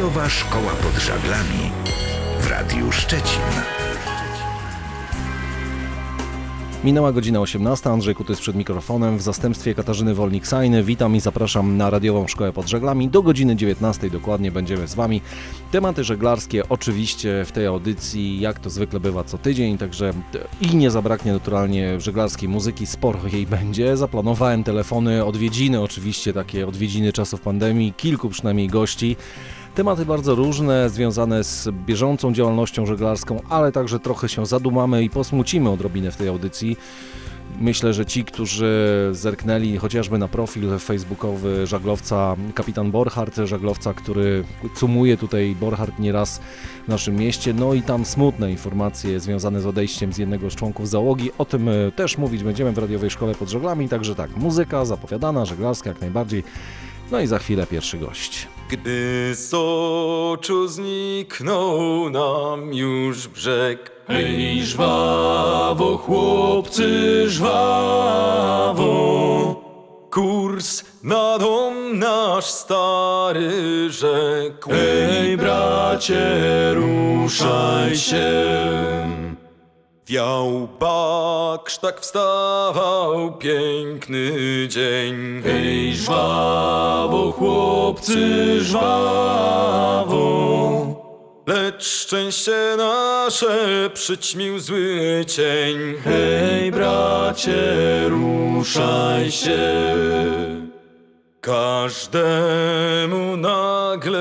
Radiowa Szkoła pod Żaglami w Radiu Szczecin. Minęła godzina 18, Andrzej Kutys przed mikrofonem w zastępstwie Katarzyny Wolnik-Sajny. Witam i zapraszam na radiową szkołę pod żeglami. Do godziny 19 dokładnie będziemy z Wami. Tematy żeglarskie oczywiście w tej audycji, jak to zwykle bywa co tydzień, także i nie zabraknie naturalnie żeglarskiej muzyki, sporo jej będzie. Zaplanowałem telefony, odwiedziny oczywiście, takie odwiedziny czasów pandemii, kilku przynajmniej gości. Tematy bardzo różne, związane z bieżącą działalnością żeglarską, ale także trochę się zadumamy i posmucimy odrobinę w tej audycji. Myślę, że ci, którzy zerknęli chociażby na profil facebookowy żaglowca kapitan Borchardt, żaglowca, który cumuje tutaj Borchardt nieraz w naszym mieście, no i tam smutne informacje związane z odejściem z jednego z członków załogi. O tym e, też mówić będziemy w radiowej szkole pod żeglami, także tak, muzyka zapowiadana, żeglarska jak najbardziej. No i za chwilę pierwszy gość. Gdy z oczu zniknął nam już brzeg. Hej, żwawo, chłopcy, żwawo. Kurs na dom nasz stary rzekł. Hej, bracie, ruszaj się Wiał baksz, tak wstawał piękny dzień. Hej, żwawo, chłopcy, żwawo. Lecz szczęście nasze przyćmił zły cień. Hej, bracie, ruszaj się. Każdemu nagle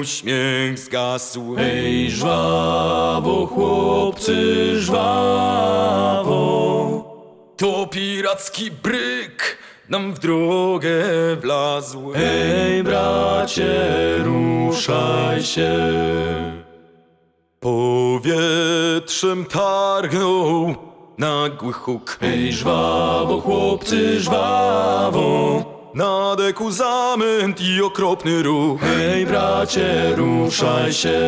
uśmiech zgasł. Hej, żwawo, chłopcy, żwawo. To piracki bryk nam w drogę wlazł. Hej, bracie, ruszaj się. Powietrzem targnął nagły huk. Hej, żwawo, chłopcy, żwawo na deku zamęt i okropny ruch. Hej bracie, ruszaj się.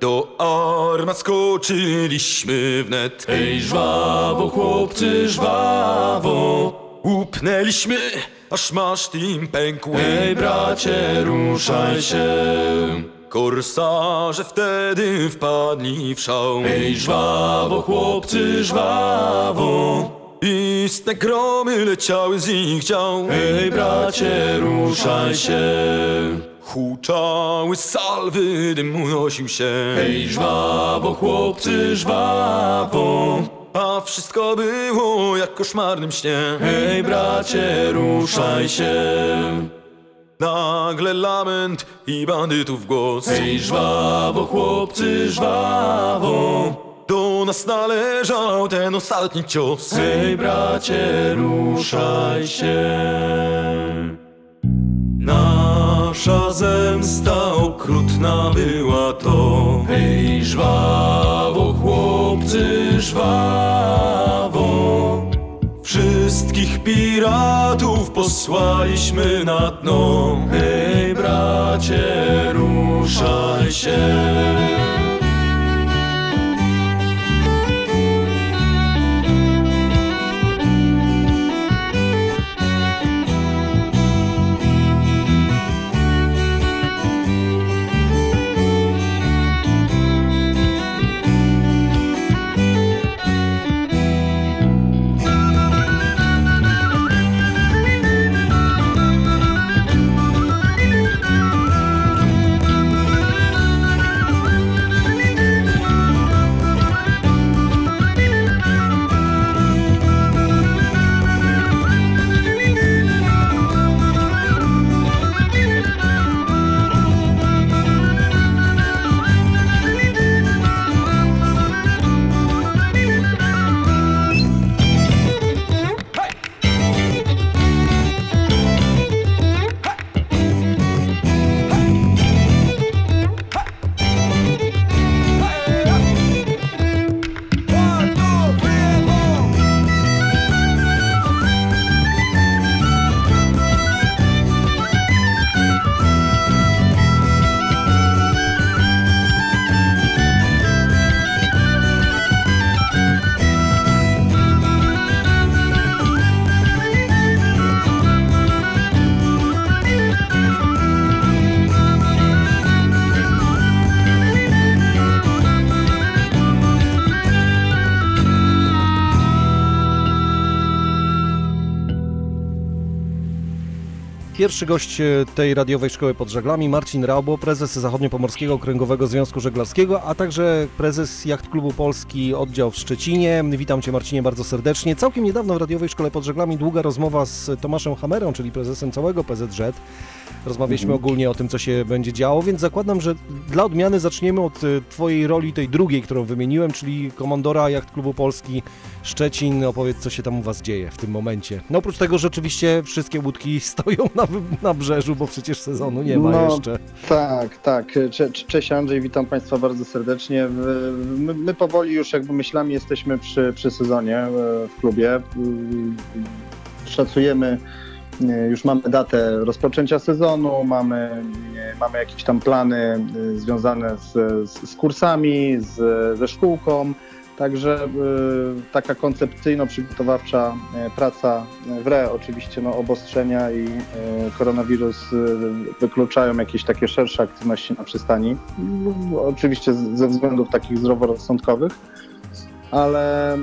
Do armat skoczyliśmy wnet. Hej żwawo, chłopcy, żwawo. Upnęliśmy, aż maszt im pękł Hej bracie, ruszaj się. Korsarze wtedy wpadli w szał. Hej żwawo, chłopcy, żwawo Istne gromy leciały z ich dział. Hej bracie, ruszaj się. Huczały salwy, dym unosił się. Hej żwawo, chłopcy, żwawo. A wszystko było jak koszmarnym śnie. Hej bracie, ruszaj się. Nagle lament i bandytów głos. Hej żwawo, chłopcy, żwawo do nas należał ten ostatni cios. Hej bracie, ruszaj się. Nasza zemsta okrutna była to. Hej żwawo, chłopcy, żwawo. Wszystkich piratów posłaliśmy na dno. Hej bracie, ruszaj się Pierwszy gość e, tej radiowej szkoły pod żaglami Marcin Raubo, prezes Zachodniopomorskiego Okręgowego Związku Żeglarskiego, a także prezes Jacht Klubu Polski oddział w Szczecinie. Witam Cię Marcinie bardzo serdecznie. Całkiem niedawno w radiowej szkole pod żaglami długa rozmowa z Tomaszem Hamerą, czyli prezesem całego PZZ. Rozmawialiśmy Mhm. ogólnie o tym, co się będzie działo, więc zakładam, że dla odmiany zaczniemy od e, Twojej roli, tej drugiej, którą wymieniłem, czyli komandora Jacht Klubu Polski Szczecin. Opowiedz, co się tam u Was dzieje w tym momencie. No oprócz tego, że oczywiście wszystkie łódki stoją na, na brzeżu, bo przecież sezonu nie ma No, jeszcze. Tak, tak. Cze, cześć Andrzej, witam Państwa bardzo serdecznie. My, my powoli już jakby myślami jesteśmy przy, przy sezonie e, w klubie. Szacujemy, już mamy datę rozpoczęcia sezonu, mamy, mamy jakieś tam plany e, związane z, z, z kursami, z, ze szkółką. Także e, taka koncepcyjno-przygotowawcza e, praca w RE, oczywiście no, obostrzenia i koronawirus wykluczają jakieś takie szersze aktywności na przystani. Mm, Oczywiście ze względów takich zdroworozsądkowych, ale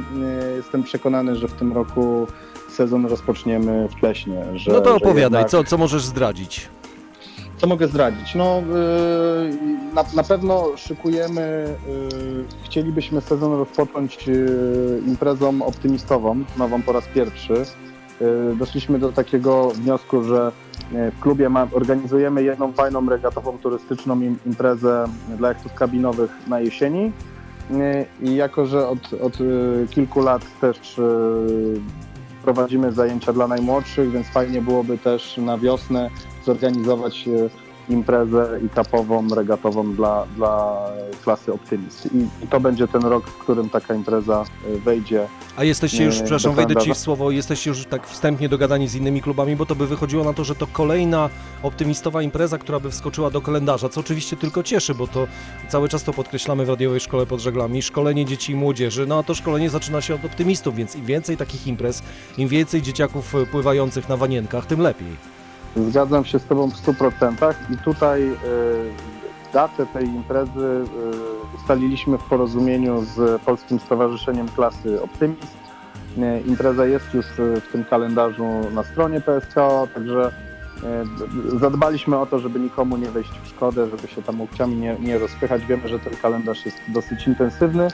jestem przekonany, że w tym roku sezon rozpoczniemy w pleśnie. Że, No to opowiadaj, jednak- co, co możesz zdradzić? co mogę zdradzić? No, yy, na, na pewno szykujemy, yy, chcielibyśmy sezon rozpocząć yy, imprezą optymistową, nową po raz pierwszy. Doszliśmy do takiego wniosku, że w klubie ma, organizujemy jedną fajną regatową turystyczną im, imprezę dla jachtów kabinowych na jesieni. I jako, że od, od kilku lat też prowadzimy zajęcia dla najmłodszych, więc fajnie byłoby też na wiosnę zorganizować e, imprezę etapową, regatową dla, dla klasy Optymist. I, I to będzie ten rok, w którym taka impreza e, wejdzie. A jesteście już, Nie, przepraszam, wejdę Ci w słowo, jesteście już tak wstępnie dogadani z innymi klubami, bo to by wychodziło na to, że to kolejna optymistowa impreza, która by wskoczyła do kalendarza, co oczywiście tylko cieszy, bo to cały czas to podkreślamy w radiowej szkole pod żeglami, szkolenie dzieci i młodzieży, no a to szkolenie zaczyna się od optymistów, więc im więcej takich imprez, im więcej dzieciaków e, pływających na wanienkach, tym lepiej. Zgadzam się z Tobą w 100% i tutaj e, datę tej imprezy e, ustaliliśmy w porozumieniu z Polskim Stowarzyszeniem Klasy Optymist. E, Impreza jest już w tym kalendarzu na stronie PSKO, także zadbaliśmy o to, żeby nikomu nie wejść w szkodę, żeby się tam łokciami nie, nie rozpychać. Wiemy, że ten kalendarz jest dosyć intensywny,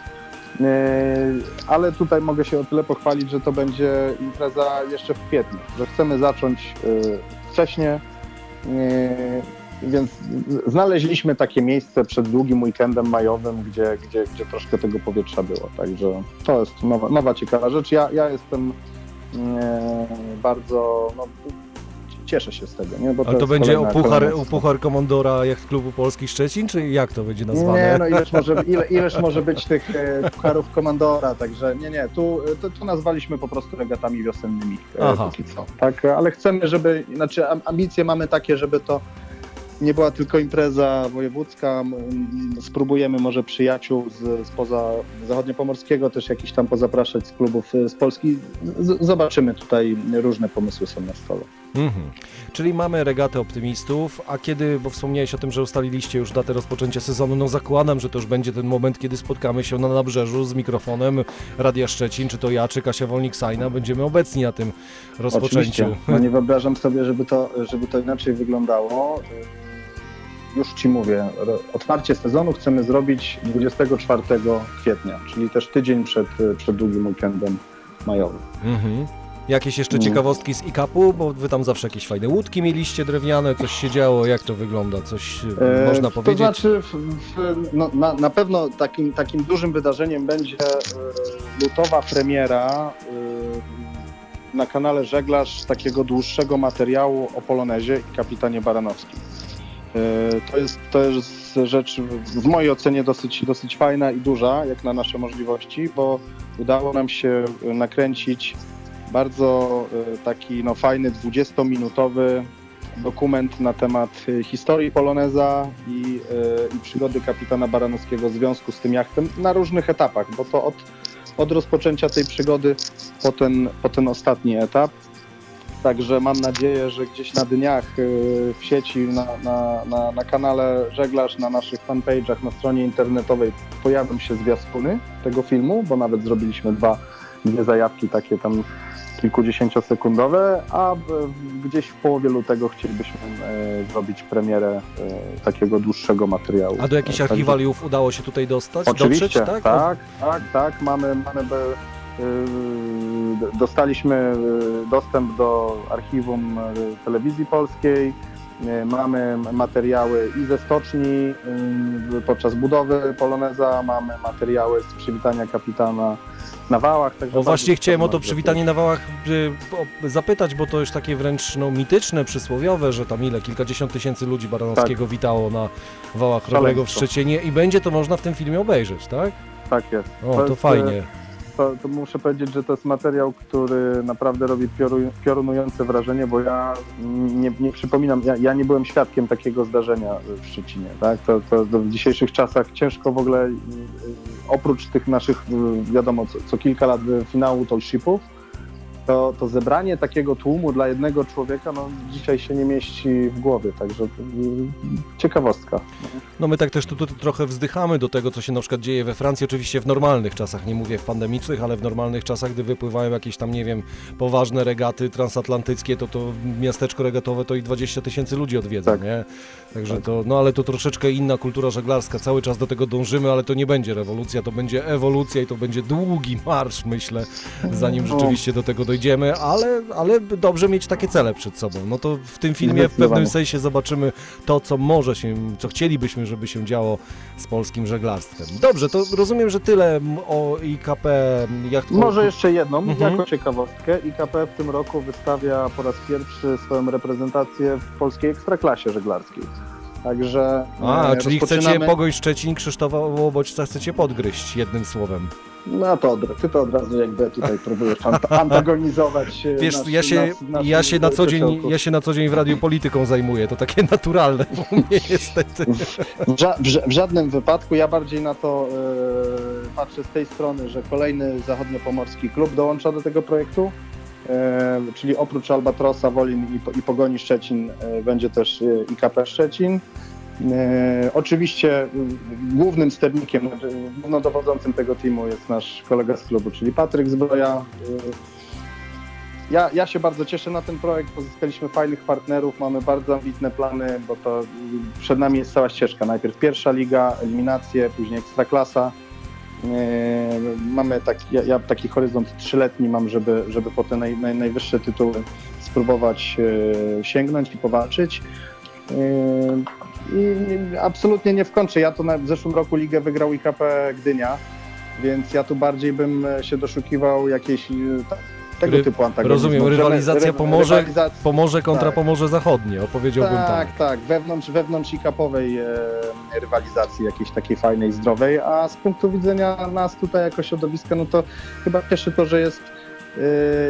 ale tutaj mogę się o tyle pochwalić, że to będzie impreza jeszcze w kwietniu, że chcemy zacząć wcześnie, e, więc znaleźliśmy takie miejsce przed długim weekendem majowym, gdzie, gdzie, gdzie troszkę tego powietrza było, także to jest nowa, nowa ciekawa rzecz. Ja, ja jestem e, bardzo, no, cieszę się z tego, nie? Bo Ale to jest będzie kolejna- upuchar, kolejna- upuchar komandora Jacht Klubu Polski Szczecin, czy jak to będzie nazwane? Nie, no ileż może, ile, ileż może być tych e, pucharów komandora, także nie, nie, tu, to, to nazwaliśmy po prostu regatami wiosennymi e, Aha. póki co, tak, ale chcemy, żeby, znaczy am- ambicje mamy takie, żeby to nie była tylko impreza wojewódzka, spróbujemy może przyjaciół z, spoza zachodniopomorskiego też jakiś tam pozapraszać z klubów e, z Polski, z, zobaczymy tutaj, różne pomysły są na stole. Mhm. Czyli mamy regatę optymistów, a kiedy, bo wspomniałeś o tym, że ustaliliście już datę rozpoczęcia sezonu, no zakładam, że to już będzie ten moment, kiedy spotkamy się na nabrzeżu z mikrofonem Radia Szczecin, czy to ja, czy Kasia Wolnik-Sajna, będziemy obecni na tym rozpoczęciu. Oczywiście. No nie wyobrażam sobie, żeby to, żeby to inaczej wyglądało. Już Ci mówię, otwarcie sezonu chcemy zrobić 24 kwietnia, czyli też tydzień przed, przed długim weekendem majowym. Mhm. Jakieś jeszcze Mm. ciekawostki z IKAP-u, bo wy tam zawsze jakieś fajne łódki mieliście drewniane, coś się działo, jak to wygląda, coś e, E, można powiedzieć? To znaczy, w, w, no, na, na pewno takim, takim dużym wydarzeniem będzie e, lutowa premiera e, na kanale Żeglarz takiego dłuższego materiału o Polonezie i kapitanie Baranowskim. E, To jest, to jest rzecz w mojej ocenie dosyć, dosyć fajna i duża, jak na nasze możliwości, bo udało nam się nakręcić bardzo e, taki no, fajny 20-minutowy dokument na temat y, historii Poloneza i, y, i przygody kapitana Baranowskiego w związku z tym jachtem na różnych etapach, bo to od, od rozpoczęcia tej przygody po ten, po ten ostatni etap. Także mam nadzieję, że gdzieś na dniach w sieci, na, na, na, na kanale Żeglarz, na naszych fanpage'ach, na stronie internetowej pojawią się zwiastuny tego filmu, bo nawet zrobiliśmy dwa, dwie zajawki takie tam kilkudziesięciosekundowe, a gdzieś w połowie lutego chcielibyśmy e, zrobić premierę e, takiego dłuższego materiału. A do jakichś Także- archiwaliów udało się tutaj dostać? Oczywiście, Dotrzeć, tak, tak? tak, tak, Mamy, mamy y, dostaliśmy dostęp do archiwum telewizji polskiej. Mamy materiały i ze stoczni podczas budowy Poloneza, mamy materiały z przywitania kapitana na wałach. Także bardzo właśnie chciałem o to przywitanie na wałach y, zapytać, bo to już takie wręcz no, mityczne, przysłowiowe, że tam ile, kilkadziesiąt tysięcy ludzi Baranowskiego witało na wałach Robrego w. Szczecinie i będzie to można w tym filmie obejrzeć, tak? Tak jest. O, to jest, fajnie. To, to muszę powiedzieć, że to jest materiał, który naprawdę robi pioru- piorunujące wrażenie, bo ja nie, nie przypominam, ja, ja nie byłem świadkiem takiego zdarzenia w Szczecinie. Tak? To, to, to w dzisiejszych czasach ciężko w ogóle, y, y, oprócz tych naszych, y, wiadomo, co, co kilka lat finału Tolshipów, to, to zebranie takiego tłumu dla jednego człowieka no, dzisiaj się nie mieści w głowie, także y, ciekawostka. No my tak też tu, tu trochę wzdychamy do tego, co się na przykład dzieje we Francji, oczywiście w normalnych czasach, nie mówię w pandemicznych, ale w normalnych czasach, gdy wypływają jakieś tam, nie wiem, poważne regaty transatlantyckie, to to miasteczko regatowe to i 20 tysięcy ludzi odwiedza, Tak. nie? Także Tak. to, no ale to troszeczkę inna kultura żeglarska, cały czas do tego dążymy, ale to nie będzie rewolucja, to będzie ewolucja i to będzie długi marsz, myślę, zanim rzeczywiście do tego dojdziemy, ale, ale dobrze mieć takie cele przed sobą. No to w tym filmie w pewnym sensie zobaczymy to, co może się, co chcielibyśmy, żeby się działo z polskim żeglarstwem. Dobrze, to rozumiem, że tyle o IKP Yacht Może jeszcze jedną, Mhm. jako ciekawostkę. IKP w tym roku wystawia po raz pierwszy swoją reprezentację w polskiej ekstraklasie żeglarskiej. Także A, e, czyli chcecie Pogoń Szczecin, Krzysztofa Łobodźca chcecie podgryźć jednym słowem. No to od, ty to od razu jakby tutaj próbujesz ant- antagonizować e, Wiesz, ja się, ja się na co dzień, ja się na co dzień w radiu polityką zajmuję, to takie naturalne u mnie niestety. W, ża- w, ża- w żadnym wypadku. Ja bardziej na to e, patrzę z tej strony, że kolejny zachodniopomorski klub dołącza do tego projektu. E, czyli oprócz Albatrosa, Wolin i, i Pogoni Szczecin e, będzie też IKP Szczecin. E, oczywiście m, głównym sternikiem, znaczy, głównodowodzącym tego teamu jest nasz kolega z klubu, czyli Patryk Zbroja. E, ja, ja się bardzo cieszę na ten projekt, pozyskaliśmy fajnych partnerów, mamy bardzo ambitne plany, bo to y, przed nami jest cała ścieżka. Najpierw pierwsza liga, eliminacje, później ekstraklasa. Yy, Mamy taki, ja, ja taki horyzont trzyletni mam, żeby, żeby po te naj, naj, najwyższe tytuły spróbować sięgnąć i powalczyć. I absolutnie nie wkończę. Ja to na, w zeszłym roku ligę wygrał IKP Gdynia, więc ja tu bardziej bym się doszukiwał jakiejś ta- tego Ry- typu antagonizmu. rozumiem, rywalizacja ry- Pomorze- rywalizac- Pomorze kontra Tak. Pomorze Zachodnie, opowiedziałbym tak. tak, tak, wewnątrz, wewnątrz IKP-owej e, rywalizacji jakiejś takiej fajnej, zdrowej, a z punktu widzenia nas tutaj jako środowiska, no to chyba cieszy to, że jest, e,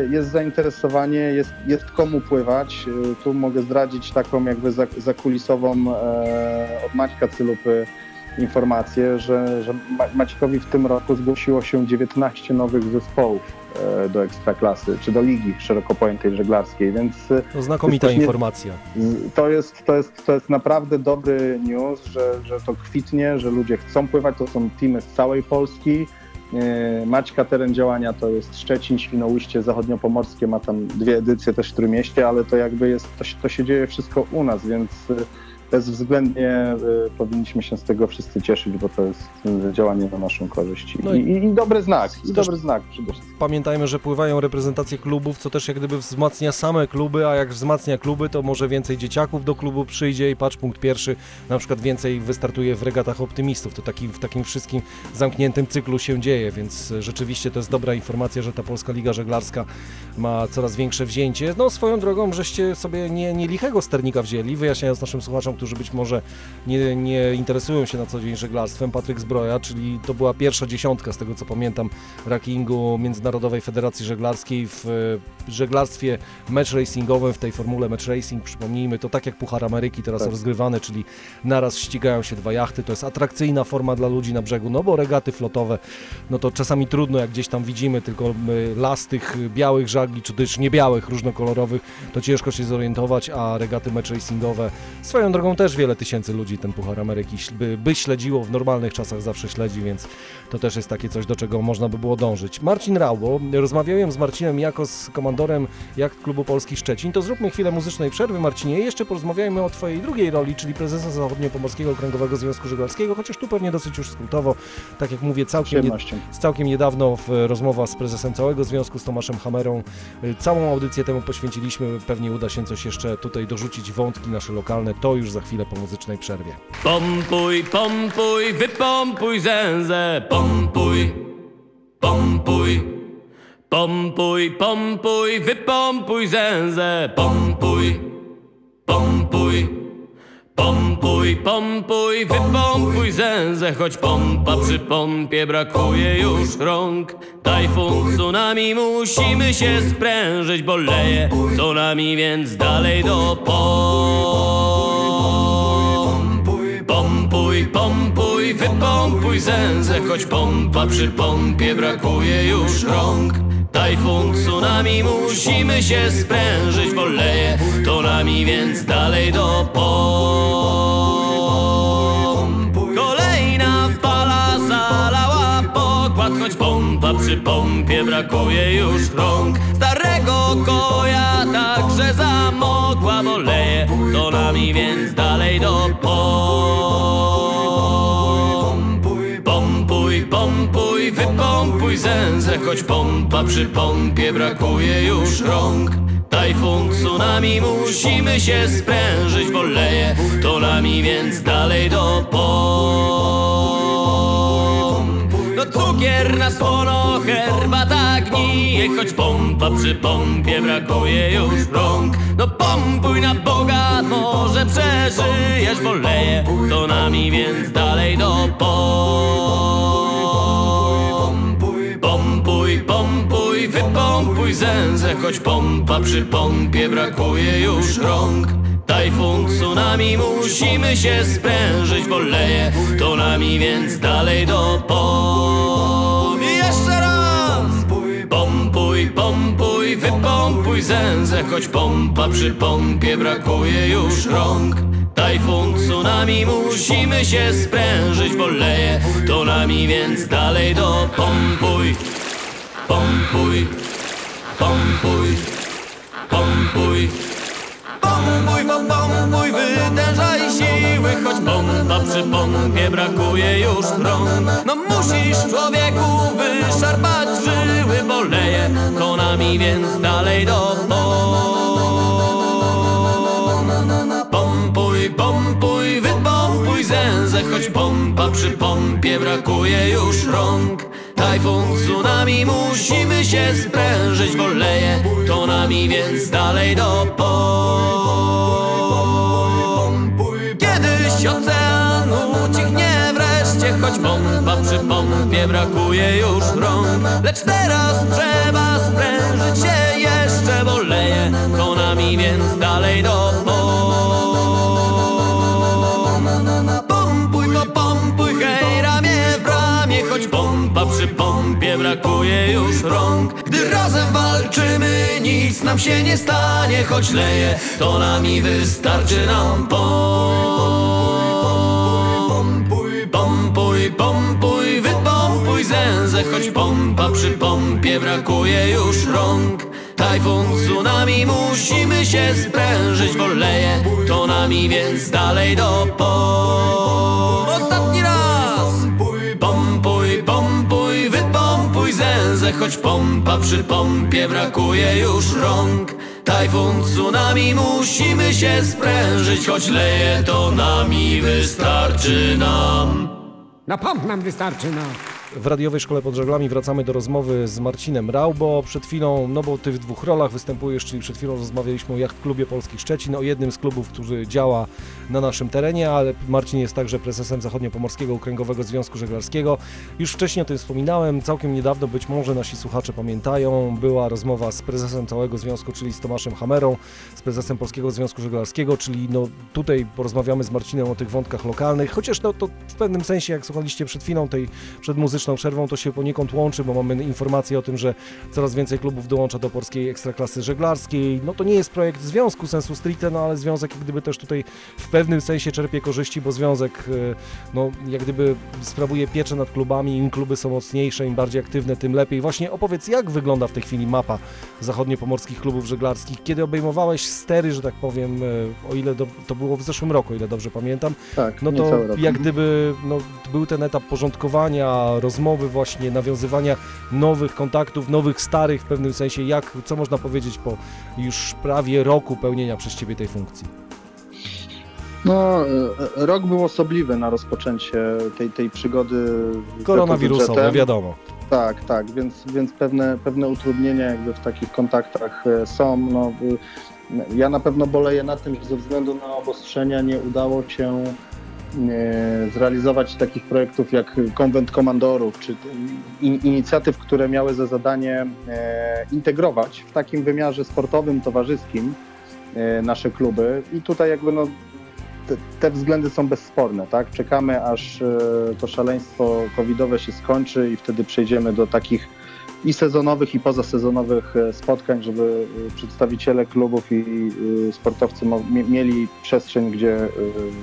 jest zainteresowanie, jest, jest komu pływać. E, tu mogę zdradzić taką jakby za- zakulisową e, od Maćka Cylupy informację, że, że Ma- Maćkowi w tym roku zgłosiło się 19 nowych zespołów e, do Ekstraklasy, czy do Ligi szeroko pojętej żeglarskiej, więc To znakomita To informacja. to jest, to jest, to jest naprawdę dobry news, że, że to kwitnie, że ludzie chcą pływać, to są teamy z całej Polski. Yy, Maćka teren działania to jest Szczecin, Świnoujście, Zachodniopomorskie, ma tam dwie edycje też w Trójmieście, ale to jakby jest, to to się dzieje wszystko u nas, więc yy, bezwzględnie y, powinniśmy się z tego wszyscy cieszyć, bo to jest y, działanie na naszą korzyść. I, No i- i, dobry znak, i dobry znak przede wszystkim. Pamiętajmy, że pływają reprezentacje klubów, co też jak gdyby wzmacnia same kluby, a jak wzmacnia kluby, to może więcej dzieciaków do klubu przyjdzie i patrz, punkt pierwszy, na przykład więcej wystartuje w regatach optymistów. To taki, w takim wszystkim zamkniętym cyklu się dzieje, więc rzeczywiście to jest dobra informacja, że ta Polska Liga Żeglarska ma coraz większe wzięcie. No swoją drogą, żeście sobie nie, nie lichego sternika wzięli, wyjaśniając naszym słuchaczom, którzy być może nie, nie interesują się na co dzień żeglarstwem, Patryk Zbroja, czyli to była pierwsza dziesiątka, z tego co pamiętam, rankingu Międzynarodowej Federacji Żeglarskiej w e, żeglarstwie match racingowym, w tej formule match racing, przypomnijmy, to tak jak Puchar Ameryki teraz Tak. rozgrywany, czyli naraz ścigają się dwa jachty, to jest atrakcyjna forma dla ludzi na brzegu, no bo regaty flotowe, no to czasami trudno, jak gdzieś tam widzimy tylko e, las tych białych żagli, czy też niebiałych, różnokolorowych, to ciężko się zorientować, a regaty match racingowe swoją drogą drogą też wiele tysięcy ludzi ten Puchar Ameryki by, by śledziło, w normalnych czasach zawsze śledzi, więc to też jest takie coś, do czego można by było dążyć. Marcin Raubo, rozmawiałem z Marcinem jako z komandorem jak Klubu Polski Szczecin, to zróbmy chwilę muzycznej przerwy Marcinie i jeszcze porozmawiajmy o Twojej drugiej roli, czyli prezesa Zachodniopomorskiego Okręgowego Związku Żeglarskiego, chociaż tu pewnie dosyć już skrótowo, tak jak mówię, całkiem, nie, całkiem niedawno w rozmowa z prezesem całego związku, z Tomaszem Hamerą, y, całą audycję temu poświęciliśmy, pewnie uda się coś jeszcze tutaj dorzucić, wątki nasze lokalne, to już za chwilę po muzycznej przerwie. Pompuj, pompuj, wypompuj zęzę, pompuj, pompuj. Pompuj, pompuj, wypompuj zęzę, pompuj, pompuj. Pompuj, pompuj, wypompuj zęzę, choć pompa przy pompie brakuje już rąk. Tajfun, tsunami, musimy się sprężyć, bo leje to nami, więc dalej do pom. Zęzę, choć pompa przy pompie brakuje już rąk. Tajfun, tsunami, musimy się sprężyć, bo leje to nami, więc dalej do pom. Kolejna fala zalała pokład, choć pompa przy pompie brakuje już rąk. Starego koja także zamokła, bo leje to nami, więc dalej do pom. Pompuj, wypompuj zęzę, choć pompa przy pompie brakuje już rąk. Tajfun, tsunami, musimy się sprężyć, bo leje to nami, więc dalej do pom. No cukier na słono, herbata gnije, choć pompa przy pompie brakuje już rąk. No pompuj na Boga, może przeżyjesz, bo leje to nami, więc dalej do pom. Wypompuj zęzę, choć pompa przy pompie brakuje już rąk. Tajfun, tsunami, musimy się sprężyć, bo leje to nami, więc dalej do pom. I jeszcze raz! Pompuj, pompuj, wypompuj zęzę, choć pompa przy pompie brakuje już rąk. Tajfun, tsunami, musimy się sprężyć, bo leje to nami, więc dalej do pompuj. Pompuj, pompuj, pompuj. Pompuj, pompuj, wytężaj siły, choć pompa przy pompie brakuje już rąk. No musisz człowieku wyszarpać żyły, bo leje to nami, więc dalej do pom. Pompuj, pompuj, wypompuj zęzę, choć pompa przy pompie brakuje już rąk. Tajfun, tsunami, musimy się sprężyć, bo leje to nami, więc dalej do pom. Kiedyś ocean ucichnie wreszcie, choć pompa przy pompie brakuje już rąk. Lecz teraz trzeba sprężyć się jeszcze, bo leje to nami, więc dalej do pom. Pompa przy pompie brakuje już rąk. Gdy razem walczymy, nic nam się nie stanie, choć leje, to nami wystarczy nam pom. Pompuj, pompuj, wypompuj zęzę, choć pompa przy pompie brakuje już rąk. Tajfun, tsunami, musimy się sprężyć, bo leje to nami, więc dalej do. Ostatni raz! Choć pompa przy pompie brakuje już rąk. Tajfun, tsunami, musimy się sprężyć, choć leje to nami, wystarczy nam. Na pomp nam wystarczy, no. W radiowej szkole pod żaglami wracamy do rozmowy z Marcinem Raubo. Przed chwilą, no bo ty w dwóch rolach występujesz, czyli przed chwilą rozmawialiśmy o Jacht Klubie Polskich Szczecin, o jednym z klubów, który działa na naszym terenie, ale Marcin jest także prezesem Zachodniopomorskiego Okręgowego Związku Żeglarskiego. Już wcześniej o tym wspominałem, całkiem niedawno, być może nasi słuchacze pamiętają, była rozmowa z prezesem całego związku, czyli z Tomaszem Hamerą, z prezesem Polskiego Związku Żeglarskiego, czyli no tutaj porozmawiamy z Marcinem o tych wątkach lokalnych, chociaż no to w pewnym sensie, jak słuchaliście przed chwilą tej przedmuzycznej muzyczną przerwą to się poniekąd łączy, bo mamy informacje o tym, że coraz więcej klubów dołącza do polskiej ekstraklasy żeglarskiej. No to nie jest projekt związku sensu stricte, no ale związek jak gdyby też tutaj w pewnym sensie czerpie korzyści, bo związek e, no jak gdyby sprawuje pieczę nad klubami, im kluby są mocniejsze, im bardziej aktywne, tym lepiej. Właśnie opowiedz, jak wygląda w tej chwili mapa zachodniopomorskich klubów żeglarskich, kiedy obejmowałeś stery, że tak powiem, e, o ile do, to było w zeszłym roku, o ile dobrze pamiętam, Tak, no to jak gdyby no, był ten etap porządkowania, rozmowy właśnie, nawiązywania nowych kontaktów, nowych, starych w pewnym sensie. Jak, co można powiedzieć po już prawie roku pełnienia przez Ciebie tej funkcji? No, e, rok był osobliwy na rozpoczęcie tej, tej przygody Koronawirusowe, wiadomo. Tak, tak, więc, więc pewne, pewne utrudnienia jakby w takich kontaktach e, są. No, y, ja na pewno boleję nad tym, że ze względu na obostrzenia nie udało się e, zrealizować takich projektów jak konwent komandorów, czy in, inicjatyw, które miały za zadanie e, integrować w takim wymiarze sportowym, towarzyskim e, nasze kluby. I tutaj jakby no, te, względy są bezsporne, tak? Czekamy, aż e, to szaleństwo covidowe się skończy i wtedy przejdziemy do takich i sezonowych, i pozasezonowych e, spotkań, żeby e, przedstawiciele klubów i e, sportowcy mieli przestrzeń, gdzie,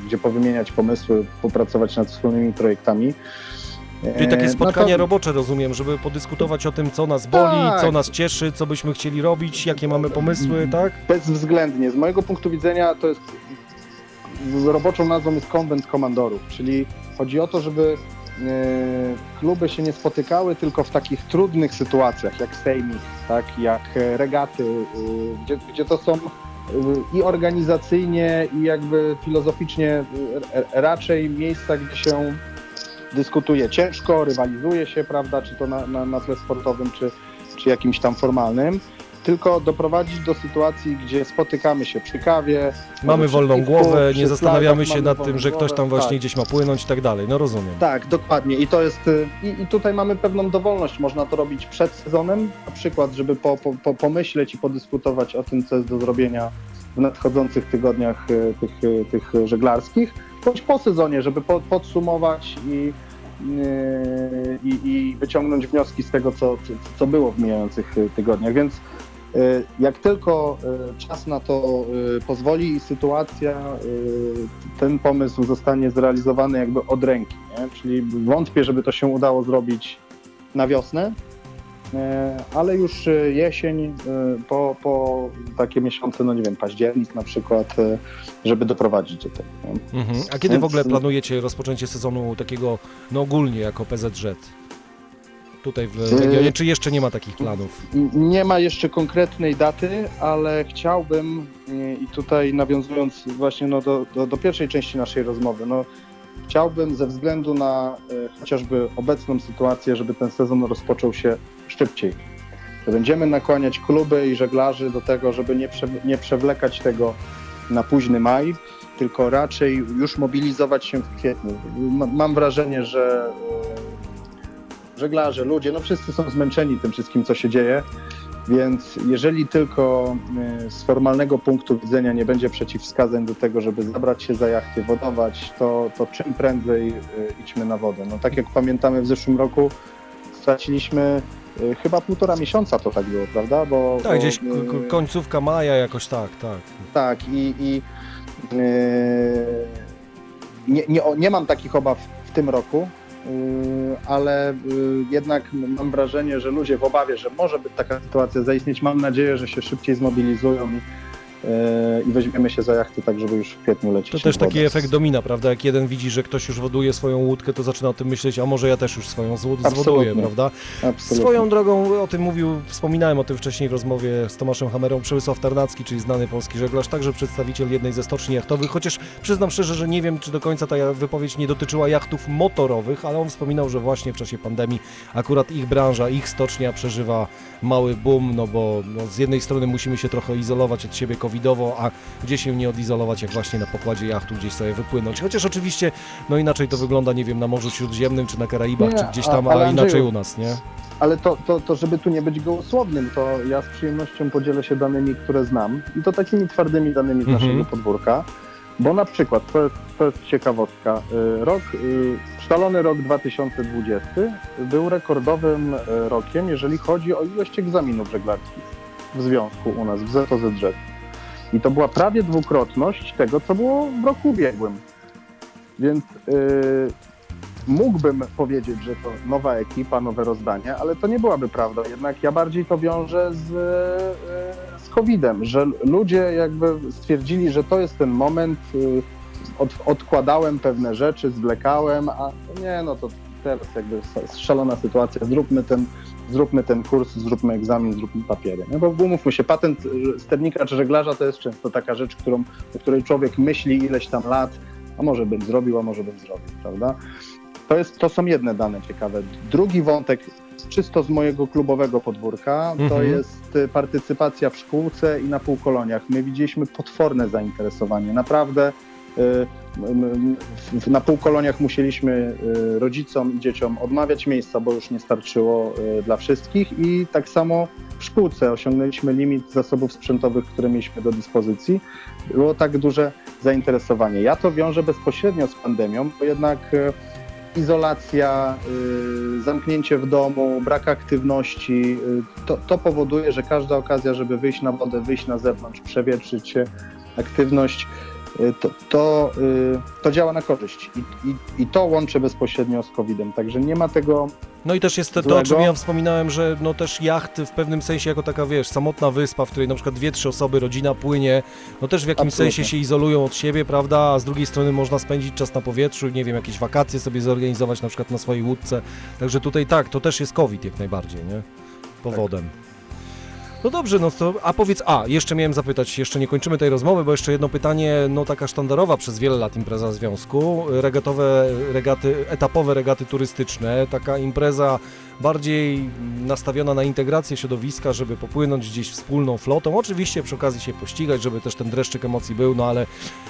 gdzie powymieniać pomysły, popracować nad wspólnymi projektami. Czyli takie E, spotkania no to- robocze, rozumiem, żeby podyskutować o tym, co nas boli, Tak. co nas cieszy, co byśmy chcieli robić, jakie mamy pomysły, tak? Bezwzględnie. Z mojego punktu widzenia to jest z roboczą nazwą jest konwent komandorów, czyli chodzi o to, żeby kluby się nie spotykały tylko w takich trudnych sytuacjach, jak sejmik, tak, jak e, regaty, e, gdzie, gdzie to są e, i organizacyjnie, i jakby filozoficznie e, raczej miejsca, gdzie się dyskutuje. Ciężko, rywalizuje się, prawda, czy to na, na, na tle sportowym, czy, czy jakimś tam formalnym, tylko doprowadzić do sytuacji, gdzie spotykamy się przy kawie. Mamy wolną piwku, głowę, nie zastanawiamy slajach, się nad tym, że ktoś tam właśnie tak. gdzieś ma płynąć i tak dalej. No rozumiem. Tak, dokładnie. I to jest. y, I, I tutaj mamy pewną dowolność. Można to robić przed sezonem, na przykład, żeby po, po, po, pomyśleć i podyskutować o tym, co jest do zrobienia w nadchodzących tygodniach y, tych, y, tych żeglarskich, bądź po sezonie, żeby po, podsumować i, i, i wyciągnąć wnioski z tego, co, co, było w mijających tygodniach. Więc jak tylko y, czas na to y, pozwoli i sytuacja, ten pomysł zostanie zrealizowany jakby od ręki. Nie? Czyli wątpię, żeby to się udało zrobić na wiosnę, e, ale już jesień, po, po takie miesiące, no nie wiem, październik na przykład, żeby doprowadzić do tego. Mhm. A kiedy w Więc- ogóle planujecie rozpoczęcie sezonu takiego, no ogólnie jako PZZ? Tutaj w Yy, regionie, czy jeszcze nie ma takich planów? Nie ma jeszcze konkretnej daty, ale chciałbym y, i tutaj nawiązując właśnie no do, do, do pierwszej części naszej rozmowy, no chciałbym ze względu na y, chociażby obecną sytuację, żeby ten sezon rozpoczął się szybciej. Że będziemy nakłaniać kluby i żeglarzy do tego, żeby nie, prze, nie przewlekać tego na późny maj, tylko raczej już mobilizować się w kwietniu. Ma- Mam wrażenie, że y, żeglarze, ludzie, no wszyscy są zmęczeni tym wszystkim, co się dzieje, więc jeżeli tylko y, z formalnego punktu widzenia nie będzie przeciwwskazań do tego, żeby zabrać się za jachty, wodować, to, to czym prędzej y, idźmy na wodę. No tak jak pamiętamy w zeszłym roku straciliśmy y, chyba półtora miesiąca to tak było, prawda? Bo, Tak, bo, gdzieś końcówka maja jakoś tak, tak. tak, i, i yy, nie, nie, nie mam takich obaw w tym roku, ale yy, jednak mam wrażenie, że ludzie w obawie, że może być taka sytuacja zaistnieć, mam nadzieję, że się szybciej zmobilizują i, yy, i weźmiemy się za jachty, tak żeby już w kwietniu lecieć. To też taki efekt domina, prawda? Jak jeden widzi, że ktoś już woduje swoją łódkę, to zaczyna o tym myśleć, a może ja też już swoją Absolutnie. zwoduję, prawda? Absolutnie. Swoją drogą o tym mówił, wspominałem o tym wcześniej w rozmowie z Tomaszem Hamerą, Przemysław Tarnacki, czyli znany polski żeglarz, także przedstawiciel jednej ze stoczni jachtowych, chociaż przyznam szczerze, że nie wiem, czy do końca ta wypowiedź nie dotyczyła jachtów motorowych, ale on wspominał, że właśnie w czasie pandemii akurat ich branża, ich stocznia przeżywa mały boom, no bo no, z jednej strony musimy się trochę izolować od siebie covidowo, a gdzie się nie odizolować, jak właśnie na pokładzie jachtu gdzieś sobie wypłynąć. Chociaż oczywiście, no inaczej to wygląda, nie wiem, na Morzu Śródziemnym, czy na Karaibach, Nie, czy gdzieś a- tam, ale a inaczej u nas, nie? Ale to, to, to, żeby tu nie być gołosłownym, to ja z przyjemnością podzielę się danymi, które znam i to takimi twardymi danymi z Mhm. naszego podwórka. Bo na przykład, to jest, to jest ciekawostka, y, rok, y, szalony rok 2020 był rekordowym y, rokiem, jeżeli chodzi o ilość egzaminów żeglarskich w związku u nas, w ZOZZ. I to była prawie dwukrotność tego, co było w roku ubiegłym. Więc y, mógłbym powiedzieć, że to nowa ekipa, nowe rozdanie, ale to nie byłaby prawda. Jednak ja bardziej to wiążę z, y, z COVID-em, że ludzie jakby stwierdzili, że to jest ten moment, y, od, odkładałem pewne rzeczy, zwlekałem, a nie, no to teraz jakby szalona sytuacja, zróbmy ten, zróbmy ten kurs, zróbmy egzamin, zróbmy papiery. No bo umówmy się, patent sternika czy żeglarza to jest często taka rzecz, którą, o której człowiek myśli ileś tam lat, a może bym zrobił, a może bym zrobił, prawda? To, jest, to są jedne dane ciekawe. Drugi wątek, czysto z mojego klubowego podwórka, to Mhm. jest y, partycypacja w szkółce i na półkoloniach. My widzieliśmy potworne zainteresowanie. Naprawdę y, na półkoloniach musieliśmy y, rodzicom i dzieciom odmawiać miejsca, bo już nie starczyło y, dla wszystkich i tak samo w szkółce osiągnęliśmy limit zasobów sprzętowych, które mieliśmy do dyspozycji. Było tak duże zainteresowanie. Ja to wiążę bezpośrednio z pandemią, bo jednak y, izolacja, y, zamknięcie w domu, brak aktywności, y, to, to powoduje, że każda okazja, żeby wyjść na wodę, wyjść na zewnątrz, przewietrzyć się, aktywność, y, to, to, y, to działa na korzyść. I, i, I to łączę bezpośrednio z COVID-em. Także nie ma tego No i też jest to, o czym ja wspominałem, że no też jacht w pewnym sensie jako taka, wiesz, samotna wyspa, w której na przykład dwie, trzy osoby, rodzina płynie, no też w jakimś Absolutnie. sensie się izolują od siebie, prawda, a z drugiej strony można spędzić czas na powietrzu, nie wiem, jakieś wakacje sobie zorganizować na przykład na swojej łódce, także tutaj tak, to też jest COVID jak najbardziej, nie? Powodem. No dobrze, no to, a powiedz, a, jeszcze miałem zapytać, jeszcze nie kończymy tej rozmowy, bo jeszcze jedno pytanie, no taka sztandarowa przez wiele lat impreza związku, regatowe regaty, etapowe regaty turystyczne, taka impreza bardziej nastawiona na integrację środowiska, żeby popłynąć gdzieś wspólną flotą, oczywiście przy okazji się pościgać, żeby też ten dreszczyk emocji był, no ale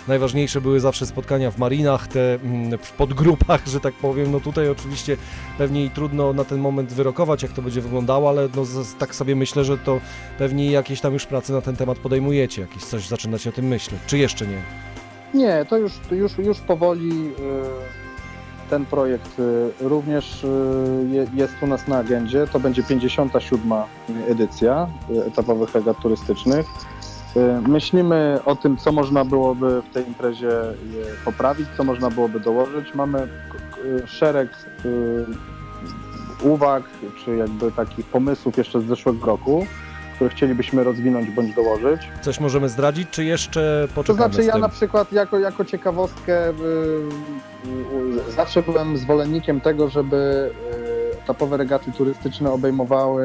najważniejsze były zawsze spotkania w marinach, te mm, w podgrupach, że tak powiem, no tutaj oczywiście pewnie i trudno na ten moment wyrokować, jak to będzie wyglądało, ale no, tak sobie myślę, że to pewnie jakieś tam już prace na ten temat podejmujecie, jakieś coś zaczynacie o tym myśleć, czy jeszcze nie? Nie, to już, już, już powoli y, ten projekt y, również y, je- jest u nas na agendzie. To będzie 57. edycja etapowych regat turystycznych. Myślimy o tym, co można byłoby w tej imprezie poprawić, co można byłoby dołożyć. Mamy szereg uwag, czy jakby takich pomysłów jeszcze z zeszłego roku, które chcielibyśmy rozwinąć bądź dołożyć. Coś możemy zdradzić, czy jeszcze To poczekamy znaczy z ja na przykład jako, jako ciekawostkę y, y, zawsze byłem zwolennikiem tego, żeby y, etapowe regaty turystyczne obejmowały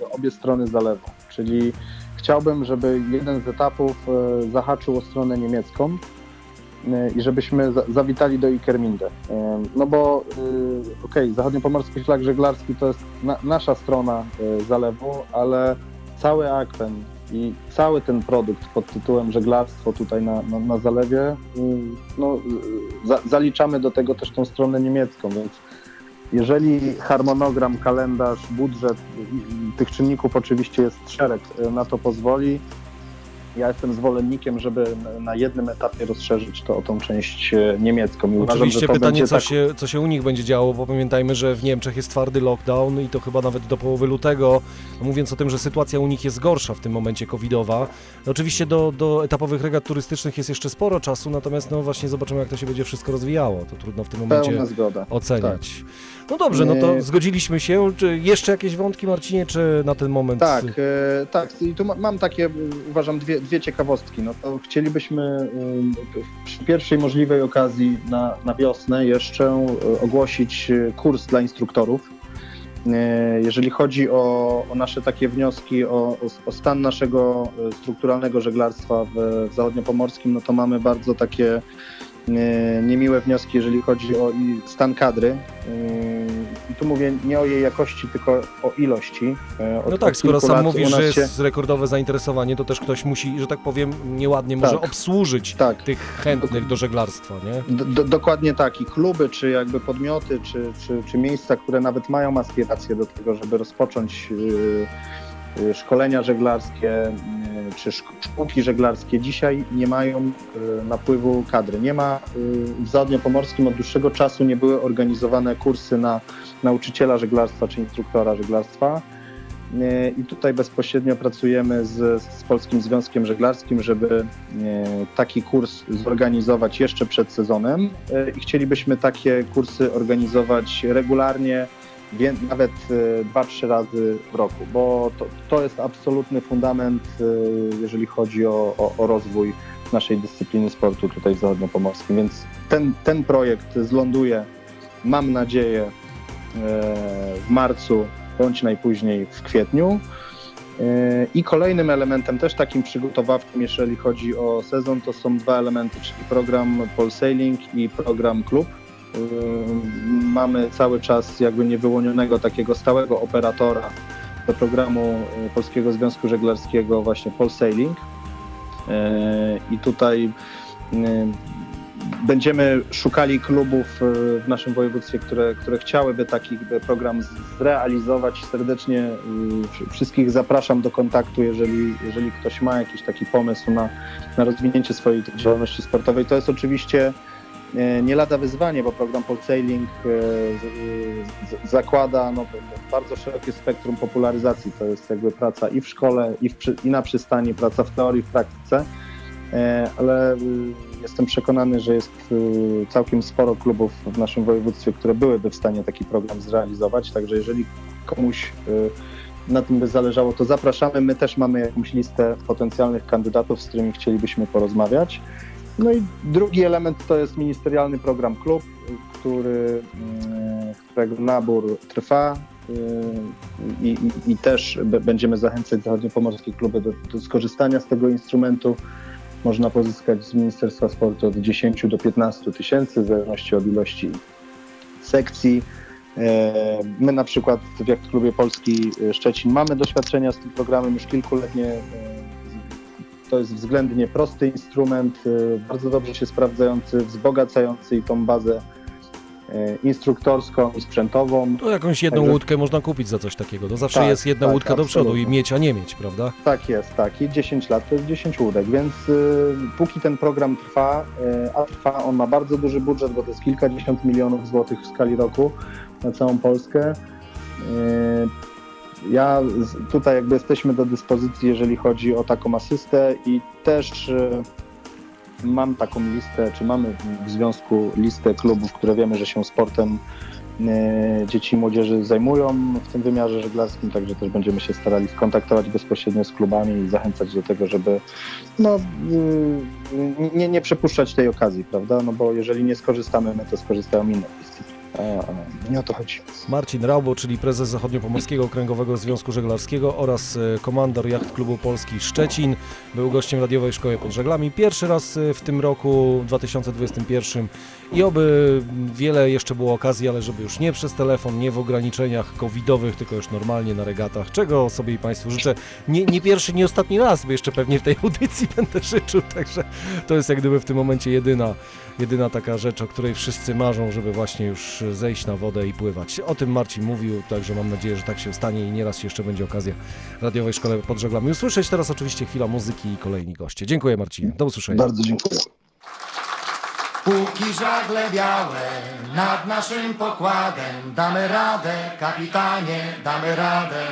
y, obie strony zalewu. Czyli chciałbym, żeby jeden z etapów y, zahaczył o stronę niemiecką y, i żebyśmy za, zawitali do Ikerminde. Y, No bo y, okej, zachodniopomorski szlak żeglarski to jest na, nasza strona y, zalewu, ale cały akwen i cały ten produkt pod tytułem żeglarstwo tutaj na, na, na zalewie, no, za, zaliczamy do tego też tą stronę niemiecką, więc jeżeli harmonogram, kalendarz, budżet, tych czynników oczywiście jest szereg, na to pozwoli. Ja jestem zwolennikiem, żeby na jednym etapie rozszerzyć to o tą część e, niemiecką. I uważam, Oczywiście że to pytanie, co, tak- się, co się u nich będzie działo, bo pamiętajmy, że w Niemczech jest twardy lockdown i to chyba nawet do połowy lutego, mówiąc o tym, że sytuacja u nich jest gorsza w tym momencie covidowa. Oczywiście do, do etapowych regat turystycznych jest jeszcze sporo czasu, natomiast no właśnie zobaczymy, jak to się będzie wszystko rozwijało. To trudno w tym momencie oceniać. No dobrze, no to Nie. zgodziliśmy się. Czy jeszcze jakieś wątki, Marcinie, czy na ten moment... Tak, e, tak. I tu ma, mam takie, e, uważam, dwie, dwie ciekawostki. No to chcielibyśmy przy pierwszej możliwej okazji na, na wiosnę jeszcze e, ogłosić e, kurs dla instruktorów. E, Jeżeli chodzi o, o nasze takie wnioski, o, o, stan naszego strukturalnego żeglarstwa w, w zachodniopomorskim, no to mamy bardzo takie niemiłe wnioski, jeżeli chodzi o stan kadry. E, I tu mówię nie o jej jakości, tylko o ilości. E, Od, No tak, skoro sam mówisz, że się- jest rekordowe zainteresowanie, to też ktoś musi, że tak powiem, nieładnie może Tak. obsłużyć Tak, tych chętnych do żeglarstwa, nie? D- d- dokładnie tak. I kluby, czy jakby podmioty, czy, czy, czy miejsca, które nawet mają aspiracje do tego, żeby rozpocząć y, y, szkolenia żeglarskie, y, czy szk- szkółki żeglarskie dzisiaj nie mają y, napływu kadry. Nie ma y, w Zachodniopomorskim od dłuższego czasu nie były organizowane kursy na nauczyciela żeglarstwa czy instruktora żeglarstwa. Y, I tutaj bezpośrednio pracujemy z, z Polskim Związkiem Żeglarskim, żeby y, taki kurs zorganizować jeszcze przed sezonem. Y, I chcielibyśmy takie kursy organizować regularnie, nawet y, dwa, trzy razy w roku, bo to, to jest absolutny fundament, y, jeżeli chodzi o, o, o rozwój naszej dyscypliny sportu tutaj w Zachodniopomorskim. Więc ten, ten projekt zląduje, mam nadzieję, e, w marcu bądź najpóźniej w kwietniu. E, I kolejnym elementem, też takim przygotowawczym, jeżeli chodzi o sezon, to są dwa elementy, czyli program Polsailing i program Klub. E, Mamy cały czas jakby niewyłonionego takiego stałego operatora do programu e, Polskiego Związku Żeglarskiego właśnie Polsailing. E, I tutaj będziemy szukali klubów w naszym województwie, które, które chciałyby taki program zrealizować. Serdecznie wszy- wszystkich zapraszam do kontaktu, jeżeli, jeżeli ktoś ma jakiś taki pomysł na, na rozwinięcie swojej działalności sportowej. To jest oczywiście nie lada wyzwanie, bo program Polsailing e, zakłada no, bardzo szerokie spektrum popularyzacji. To jest jakby praca i w szkole, i, w, i na przystani, praca w teorii, w praktyce. E, ale jestem przekonany, że jest całkiem sporo klubów w naszym województwie, które byłyby w stanie taki program zrealizować. Także jeżeli komuś na tym by zależało, to zapraszamy. My też mamy jakąś listę potencjalnych kandydatów, z którymi chcielibyśmy porozmawiać. No i drugi element to jest ministerialny program klub, który, y, którego nabór trwa. y, I, i, I też będziemy zachęcać zachodniopomorskie kluby do, do skorzystania z tego instrumentu. Można pozyskać z Ministerstwa Sportu od 10 do 15 tysięcy, w zależności od ilości sekcji. E, My na przykład w Jacht Klubie Polski e, Szczecin mamy doświadczenia z tym programem już kilkuletnie. To jest względnie prosty instrument, e, bardzo dobrze się sprawdzający, wzbogacający i tą bazę e, instruktorską i sprzętową. To jakąś jedną Także- łódkę można kupić za coś takiego. To zawsze Tak, jest jedna tak, łódka do przodu i absolutnie. mieć, a nie mieć, prawda? Tak jest, tak. I 10 lat to jest 10 łódek, więc y, póki ten program trwa, y, a trwa, on ma bardzo duży budżet, bo to jest kilkadziesiąt milionów złotych w skali roku na całą Polskę. Y, ja tutaj jakby jesteśmy do dyspozycji, jeżeli chodzi o taką asystę i też y, mam taką listę, czy mamy w związku listę klubów, które wiemy, że się sportem e, dzieci i młodzieży zajmują w tym wymiarze żeglarskim, także też będziemy się starali skontaktować bezpośrednio z klubami i zachęcać do tego, żeby no, y, nie, nie przepuszczać tej okazji, prawda? No bo jeżeli nie skorzystamy my, to skorzystają inne dyscypliny. Nie o to chodzi. Marcin Raubo, czyli prezes Zachodniopomorskiego Okręgowego Związku Żeglarskiego oraz e, komandor Jacht Klubu Polski Szczecin. Był gościem radiowej szkoły pod żeglami. Pierwszy raz e, w tym roku 2021 i oby wiele jeszcze było okazji, ale żeby już nie przez telefon, nie w ograniczeniach covidowych, tylko już normalnie na regatach, czego sobie i Państwu życzę. Nie, nie pierwszy, nie ostatni raz, bo jeszcze pewnie w tej audycji będę życzył, także to jest jak gdyby w tym momencie jedyna jedyna taka rzecz, o której wszyscy marzą, żeby właśnie już zejść na wodę i pływać. O tym Marcin mówił, także mam nadzieję, że tak się stanie i nieraz jeszcze będzie okazja radiowej szkole pod żeglami usłyszeć. Teraz oczywiście chwila muzyki i kolejni goście. Dziękuję Marcinie. Do usłyszenia. Bardzo dziękuję. Póki żagle białe nad naszym pokładem Damy radę, kapitanie, damy radę.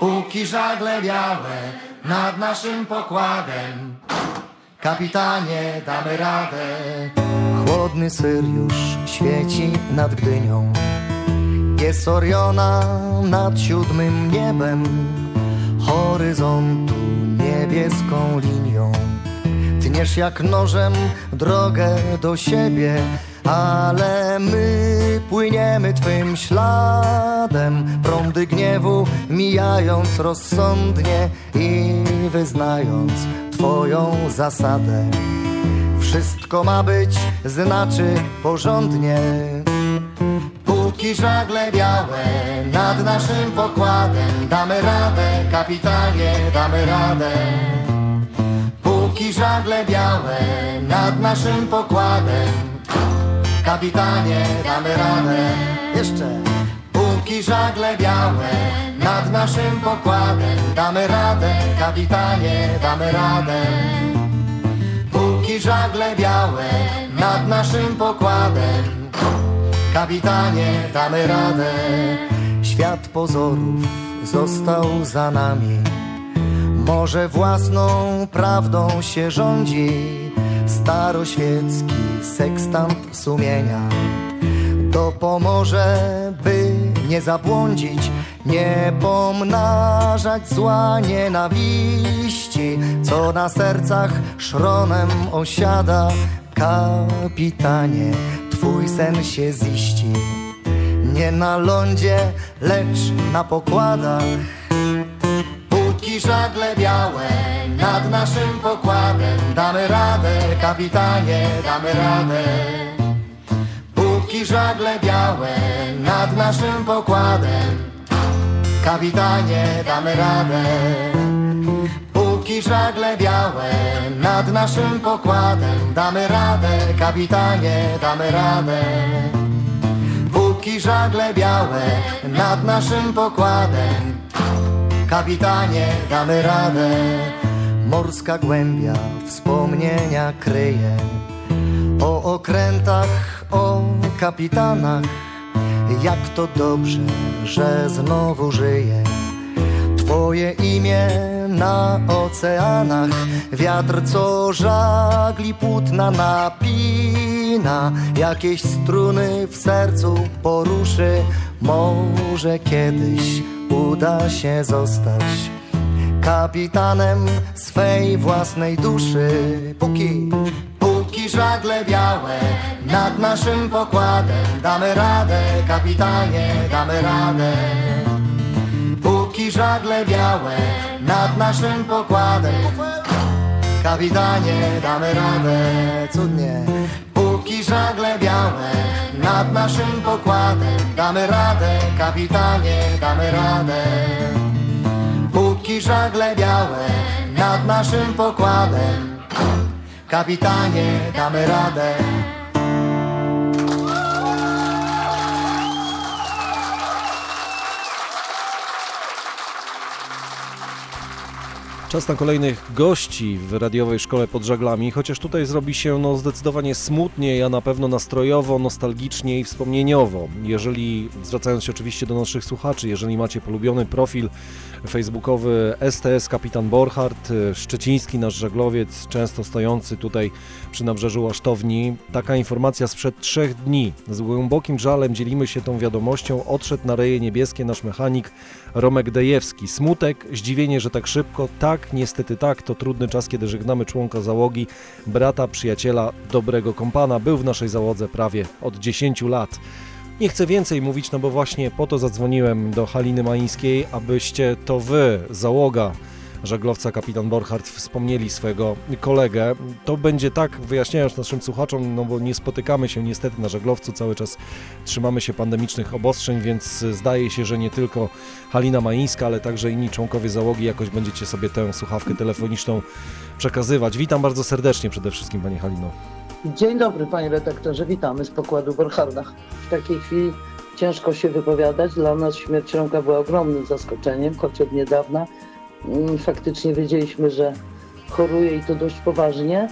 Póki żagle białe nad naszym pokładem Kapitanie, damy radę. Chłodny syr już świeci nad Gdynią. Jest Oriona nad siódmym niebem Horyzontu niebieską linią Tniesz jak nożem drogę do siebie, ale my płyniemy Twym śladem. Prądy gniewu mijając rozsądnie i wyznając Twoją zasadę. Wszystko ma być, znaczy porządnie. Póki żagle białe nad naszym pokładem, damy radę, kapitanie, damy radę. Póki żagle białe nad naszym pokładem. Kapitanie, damy radę. Jeszcze. Póki żagle białe nad naszym pokładem. Damy radę, kapitanie, damy radę. Póki żagle białe nad naszym pokładem. Kapitanie, damy radę. Świat pozorów został za nami Może własną prawdą się rządzi Staroświecki sekstant sumienia. Dopomoże, by nie zabłądzić Nie pomnażać zła nienawiści Co na sercach szronem osiada Kapitanie, twój sen się ziści. Nie na lądzie, lecz na pokładach Żagle białe nad naszym pokładem. Damy radę, kapitanie, damy radę. Póki żagle białe nad naszym pokładem. Kapitanie, damy radę. Póki żagle białe nad naszym pokładem. Damy radę, kapitanie, damy radę. Póki żagle białe nad naszym pokładem Kapitanie, damy radę. Morska głębia wspomnienia kryje. O okrętach, o kapitanach. Jak to dobrze, że znowu żyję Twoje imię na oceanach. Wiatr, co żagli płótna napina. Jakieś struny w sercu poruszy. Może kiedyś uda się zostać Kapitanem swej własnej duszy. Póki, póki żagle białe nad naszym pokładem Damy radę, kapitanie, damy radę. Póki żagle białe nad naszym pokładem Kapitanie, damy radę, cudnie Póki żagle białe nad naszym pokładem. Damy radę, kapitanie, damy radę. Póki żagle białe nad naszym pokładem. Kapitanie, damy radę Czas na kolejnych gości w radiowej szkole pod żaglami, chociaż tutaj zrobi się no, zdecydowanie smutniej, a na pewno nastrojowo, nostalgicznie i wspomnieniowo. Jeżeli, zwracając się oczywiście do naszych słuchaczy, jeżeli macie polubiony profil facebookowy STS Kapitan Borchardt, szczeciński nasz żaglowiec, często stojący tutaj przy nabrzeżu Łasztowni, taka informacja sprzed trzech dni. Z głębokim żalem dzielimy się tą wiadomością. Odszedł na reje niebieskie nasz mechanik Romek Dejewski. Smutek, zdziwienie, że tak szybko. Tak, niestety tak, to trudny czas, kiedy żegnamy członka załogi, brata, przyjaciela, dobrego kompana. Był w naszej załodze prawie od 10 lat. Nie chcę więcej mówić, no bo właśnie po to zadzwoniłem do Haliny Mańskiej, abyście to wy, załoga żaglowca kapitan Borchardt wspomnieli swojego kolegę. To będzie tak, wyjaśniając naszym słuchaczom, no bo nie spotykamy się niestety na żaglowcu, cały czas trzymamy się pandemicznych obostrzeń, więc zdaje się, że nie tylko Halina Mańska, ale także inni członkowie załogi jakoś będziecie sobie tę słuchawkę telefoniczną przekazywać. Witam bardzo serdecznie przede wszystkim Pani Halino. Dzień dobry panie redaktorze, witamy z pokładu Borcharda. W takiej chwili ciężko się wypowiadać. Dla nas śmierć Romka była ogromnym zaskoczeniem, choć od niedawna faktycznie wiedzieliśmy, że choruje i to dość poważnie.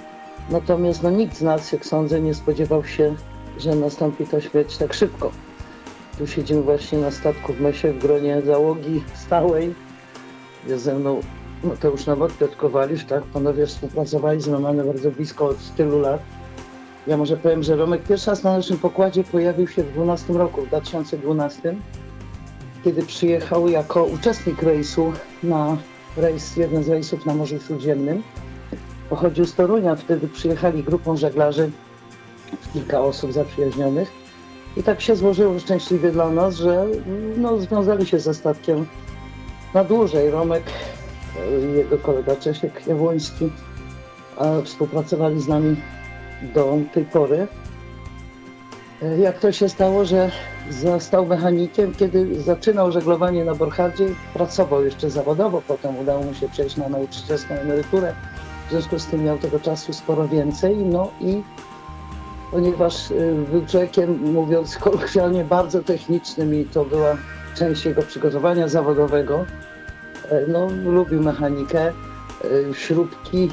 Natomiast no, nikt z nas, jak sądzę, nie spodziewał się, że nastąpi ta śmierć tak szybko. Tu siedzimy właśnie na statku w Mesie w gronie załogi stałej. Jest ze mną Mateusz Nowot, Piotr Kowalisz, tak? Panowie współpracowali z Romanem bardzo blisko od tylu lat. Ja może powiem, że Romek pierwszy raz na naszym pokładzie pojawił się w 12 roku, w 2012, kiedy przyjechał jako uczestnik rejsu na rejs, jeden z rejsów na Morzu Śródziemnym. Pochodził z Torunia, wtedy przyjechali grupą żeglarzy, kilka osób zaprzyjaźnionych. I tak się złożyło szczęśliwie dla nas, że no, związali się ze statkiem na dłużej. Romek i jego kolega Czesiek Jabłoński współpracowali z nami do tej pory. E, Jak to się stało, że został mechanikiem, kiedy zaczynał żeglowanie na Borchardzie, pracował jeszcze zawodowo, potem udało mu się przejść na nauczycielską emeryturę, w związku z tym miał tego czasu sporo więcej, no i ponieważ był człowiekiem, mówiąc kolokwialnie, bardzo technicznym i to była część jego przygotowania zawodowego. E, No, lubił mechanikę, e, śrubki,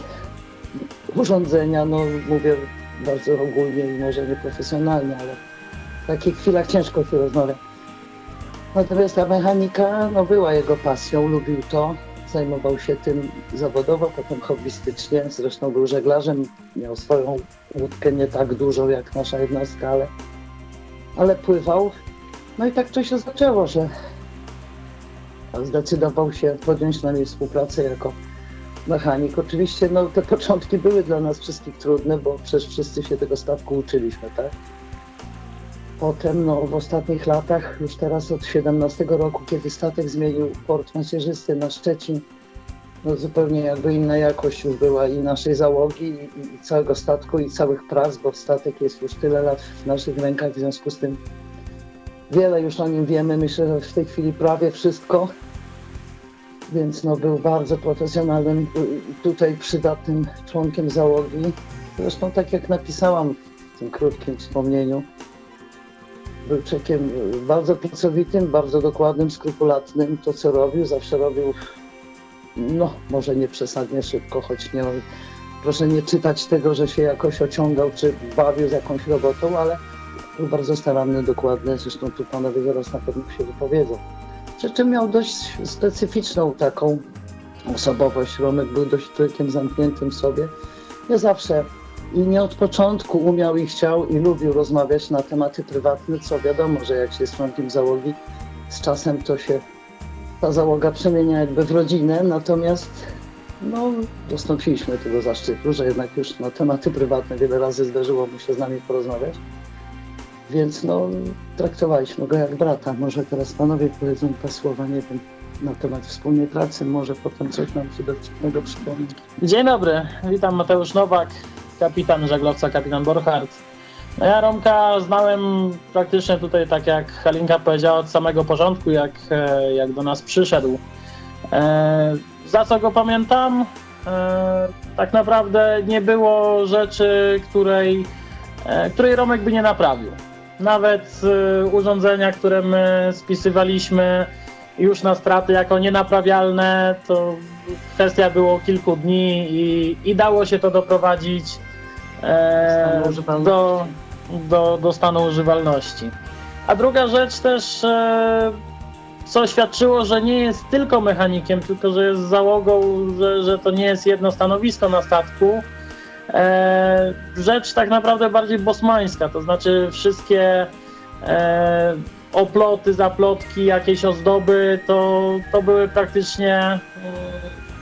urządzenia, no mówię bardzo ogólnie i może nieprofesjonalnie, ale w takich chwilach ciężko się rozmawia. Natomiast ta mechanika no, była jego pasją, lubił to, zajmował się tym zawodowo, potem hobbystycznie. Zresztą był żeglarzem, miał swoją łódkę nie tak dużą jak nasza jednostka, ale, ale pływał. No i tak to się zaczęło, że zdecydował się podjąć z nami współpracę jako mechanik. Oczywiście no, te początki były dla nas wszystkich trudne, bo przecież wszyscy się tego statku uczyliśmy, tak? Potem no, w ostatnich latach, już teraz od 17 roku, kiedy statek zmienił port macierzysty na Szczecin, no zupełnie jakby inna jakość już była i naszej załogi, i, i całego statku, i całych prac, bo statek jest już tyle lat w naszych rękach, w związku z tym wiele już o nim wiemy. Myślę, że w tej chwili prawie wszystko. Więc no, był bardzo profesjonalnym, tutaj przydatnym członkiem załogi. Zresztą tak jak napisałam w tym krótkim wspomnieniu, był człowiekiem y, bardzo pracowitym, bardzo dokładnym, skrupulatnym. To, co robił, zawsze robił, no, może nie przesadnie szybko, choć nie, proszę nie czytać tego, że się jakoś ociągał, czy bawił z jakąś robotą, ale był bardzo staranny, dokładny. Zresztą tu panowie zaraz na pewno się wypowiedzą. Przy czym miał dość specyficzną taką osobowość. Romek był dość człowiekiem zamkniętym w sobie. Nie zawsze i nie od początku umiał i chciał i lubił rozmawiać na tematy prywatne, co wiadomo, że jak się jest członkiem załogi, z czasem to się ta załoga przemienia jakby w rodzinę, natomiast no, dostąpiliśmy tego zaszczytu, że jednak już na tematy prywatne wiele razy zdarzyło mu się z nami porozmawiać. Więc no, traktowaliśmy go jak brata. Może teraz panowie powiedzą dwa słowa, nie wiem, na temat wspólnej pracy, może potem coś nam się dowcipnego przypomni. Dzień dobry, witam Mateusz Nowak, kapitan żaglowca, kapitan Borchardt. No ja Romka znałem praktycznie tutaj, tak jak Halinka powiedziała, od samego początku, jak, e, jak do nas przyszedł. E, za co go pamiętam? E, tak naprawdę nie było rzeczy, której, e, której Romek by nie naprawił. Nawet e, urządzenia, które my spisywaliśmy już na straty jako nienaprawialne, to kwestia było kilku dni i, i dało się to doprowadzić e, do, do, do stanu używalności. A druga rzecz też, e, co świadczyło, że nie jest tylko mechanikiem, tylko że jest załogą, że, że to nie jest jedno stanowisko na statku. E, rzecz tak naprawdę bardziej bosmańska, to znaczy wszystkie e, oploty, zaplotki, jakieś ozdoby, to, to były praktycznie e,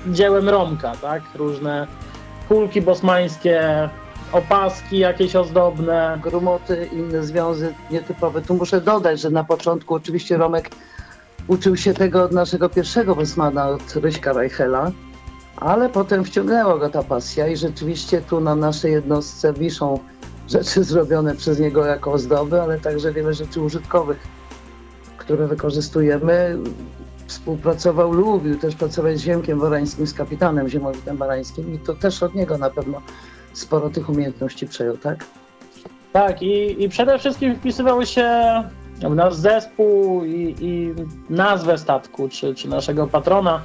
dziełem Romka, tak? Różne kulki bosmańskie, opaski jakieś ozdobne. grumoty, inne związy nietypowe. Tu muszę dodać, że na początku oczywiście Romek uczył się tego od naszego pierwszego Wesmana, od Ryśka Reichela, ale potem wciągnęła go ta pasja i rzeczywiście tu na naszej jednostce wiszą rzeczy zrobione przez niego jako ozdoby, ale także wiele rzeczy użytkowych, które wykorzystujemy. Współpracował, lubił też pracować z Ziemkiem Warańskim, z kapitanem Ziemowitem Warańskim i to też od niego na pewno sporo tych umiejętności przejął, tak? Tak, i, i przede wszystkim wpisywały się w nasz zespół i, i nazwę statku, czy, czy naszego patrona.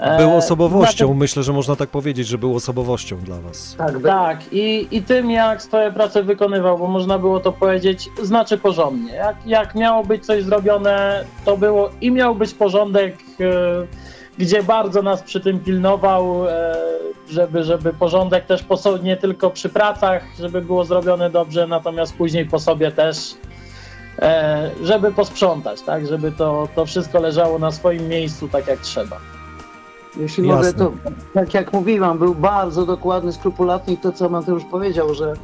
E, Był osobowością, tym- myślę, że można tak powiedzieć, że był osobowością dla was. Tak. Tak, i, i tym jak swoje prace wykonywał, bo można było to powiedzieć, znaczy porządnie. Jak, jak miało być coś zrobione, to było i miał być porządek, e, gdzie bardzo nas przy tym pilnował, e, żeby, żeby porządek też po sobie, nie tylko przy pracach, żeby było zrobione dobrze, natomiast później po sobie też, żeby posprzątać, tak, żeby to, to wszystko leżało na swoim miejscu tak jak trzeba. Jeśli Jasne. mogę, to tak jak mówiłam, był bardzo dokładny, skrupulatny i to, co Mateusz powiedział, że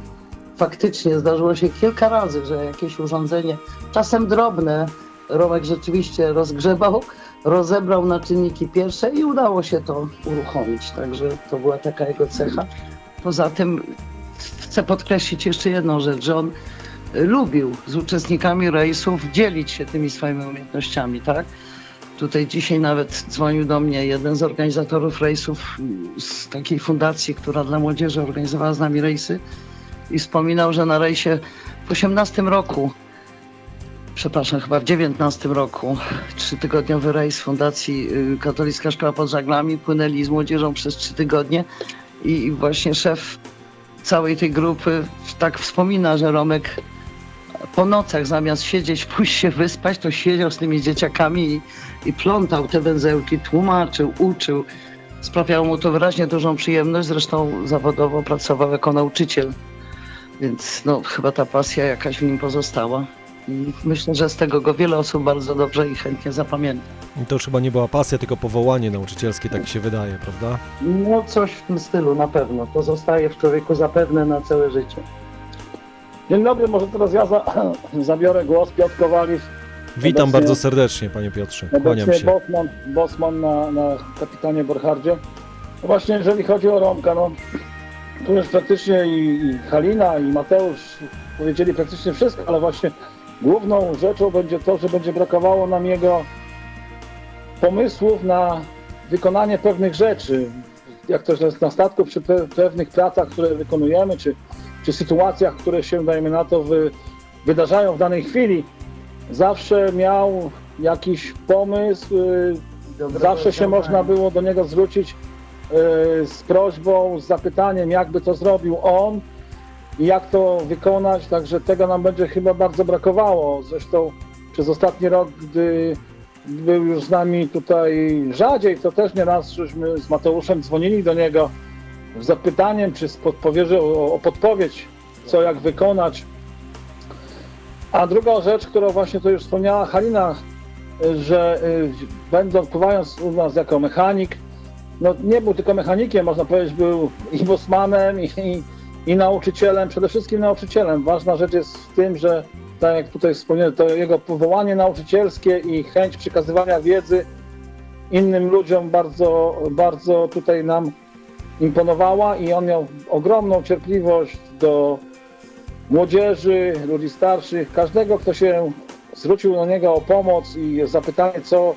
faktycznie zdarzyło się kilka razy, że jakieś urządzenie, czasem drobne, Romek rzeczywiście rozgrzebał, rozebrał na czynniki pierwsze i udało się to uruchomić. Także to była taka jego cecha. Poza tym chcę podkreślić jeszcze jedną rzecz, że on lubił z uczestnikami rejsów dzielić się tymi swoimi umiejętnościami, tak? Tutaj dzisiaj nawet dzwonił do mnie jeden z organizatorów rejsów z takiej fundacji, która dla młodzieży organizowała z nami rejsy i wspominał, że na rejsie w 18 roku przepraszam, chyba w 19 roku, trzytygodniowy rejs Fundacji y, Katolicka Szkoła pod Żaglami. Płynęli z młodzieżą przez trzy tygodnie i właśnie szef całej tej grupy tak wspomina, że Romek po nocach zamiast siedzieć, pójść się wyspać, to siedział z tymi dzieciakami i, i plątał te węzełki, tłumaczył, uczył. Sprawiało mu to wyraźnie dużą przyjemność, zresztą zawodowo pracował jako nauczyciel, więc no, chyba ta pasja jakaś w nim pozostała. I myślę, że z tego go wiele osób bardzo dobrze i chętnie zapamięta. I to już chyba nie była pasja, tylko powołanie nauczycielskie, tak się wydaje, prawda? No coś w tym stylu na pewno. To zostaje w człowieku zapewne na całe życie. Dzień dobry, może teraz ja za, zabiorę głos. Piotr Kowalik. Witam bardzo serdecznie, panie Piotrze. Kłaniam się. Bosman, Bosman na, na kapitanie Borchardzie. No właśnie, jeżeli chodzi o Romka, no tu już praktycznie i, i Halina, i Mateusz powiedzieli praktycznie wszystko, ale właśnie główną rzeczą będzie to, że będzie brakowało nam jego pomysłów na wykonanie pewnych rzeczy. Jak to jest na statku, przy pe- pewnych pracach, które wykonujemy, czy, czy sytuacjach, które się, dajmy na to, wy, wydarzają w danej chwili. Zawsze miał jakiś pomysł, y, zawsze się można było do niego zwrócić y, z prośbą, z zapytaniem, jakby to zrobił on i jak to wykonać, także tego nam będzie chyba bardzo brakowało. Zresztą przez ostatni rok, gdy był już z nami tutaj rzadziej, to też nieraz żeśmy z Mateuszem dzwonili do niego z zapytaniem, czy z podpowiedzi, o, o podpowiedź, co jak wykonać. A druga rzecz, którą właśnie to już wspomniała Halina, y, że y, będąc, pływając u nas jako mechanik, no nie był tylko mechanikiem, można powiedzieć, był i bosmanem, i, i, i nauczycielem, przede wszystkim nauczycielem. Ważna rzecz jest w tym, że tak jak tutaj wspomniałem, to jego powołanie nauczycielskie i chęć przekazywania wiedzy innym ludziom bardzo, bardzo tutaj nam imponowała i on miał ogromną cierpliwość do młodzieży, ludzi starszych, każdego, kto się zwrócił do niego o pomoc i zapytanie, co,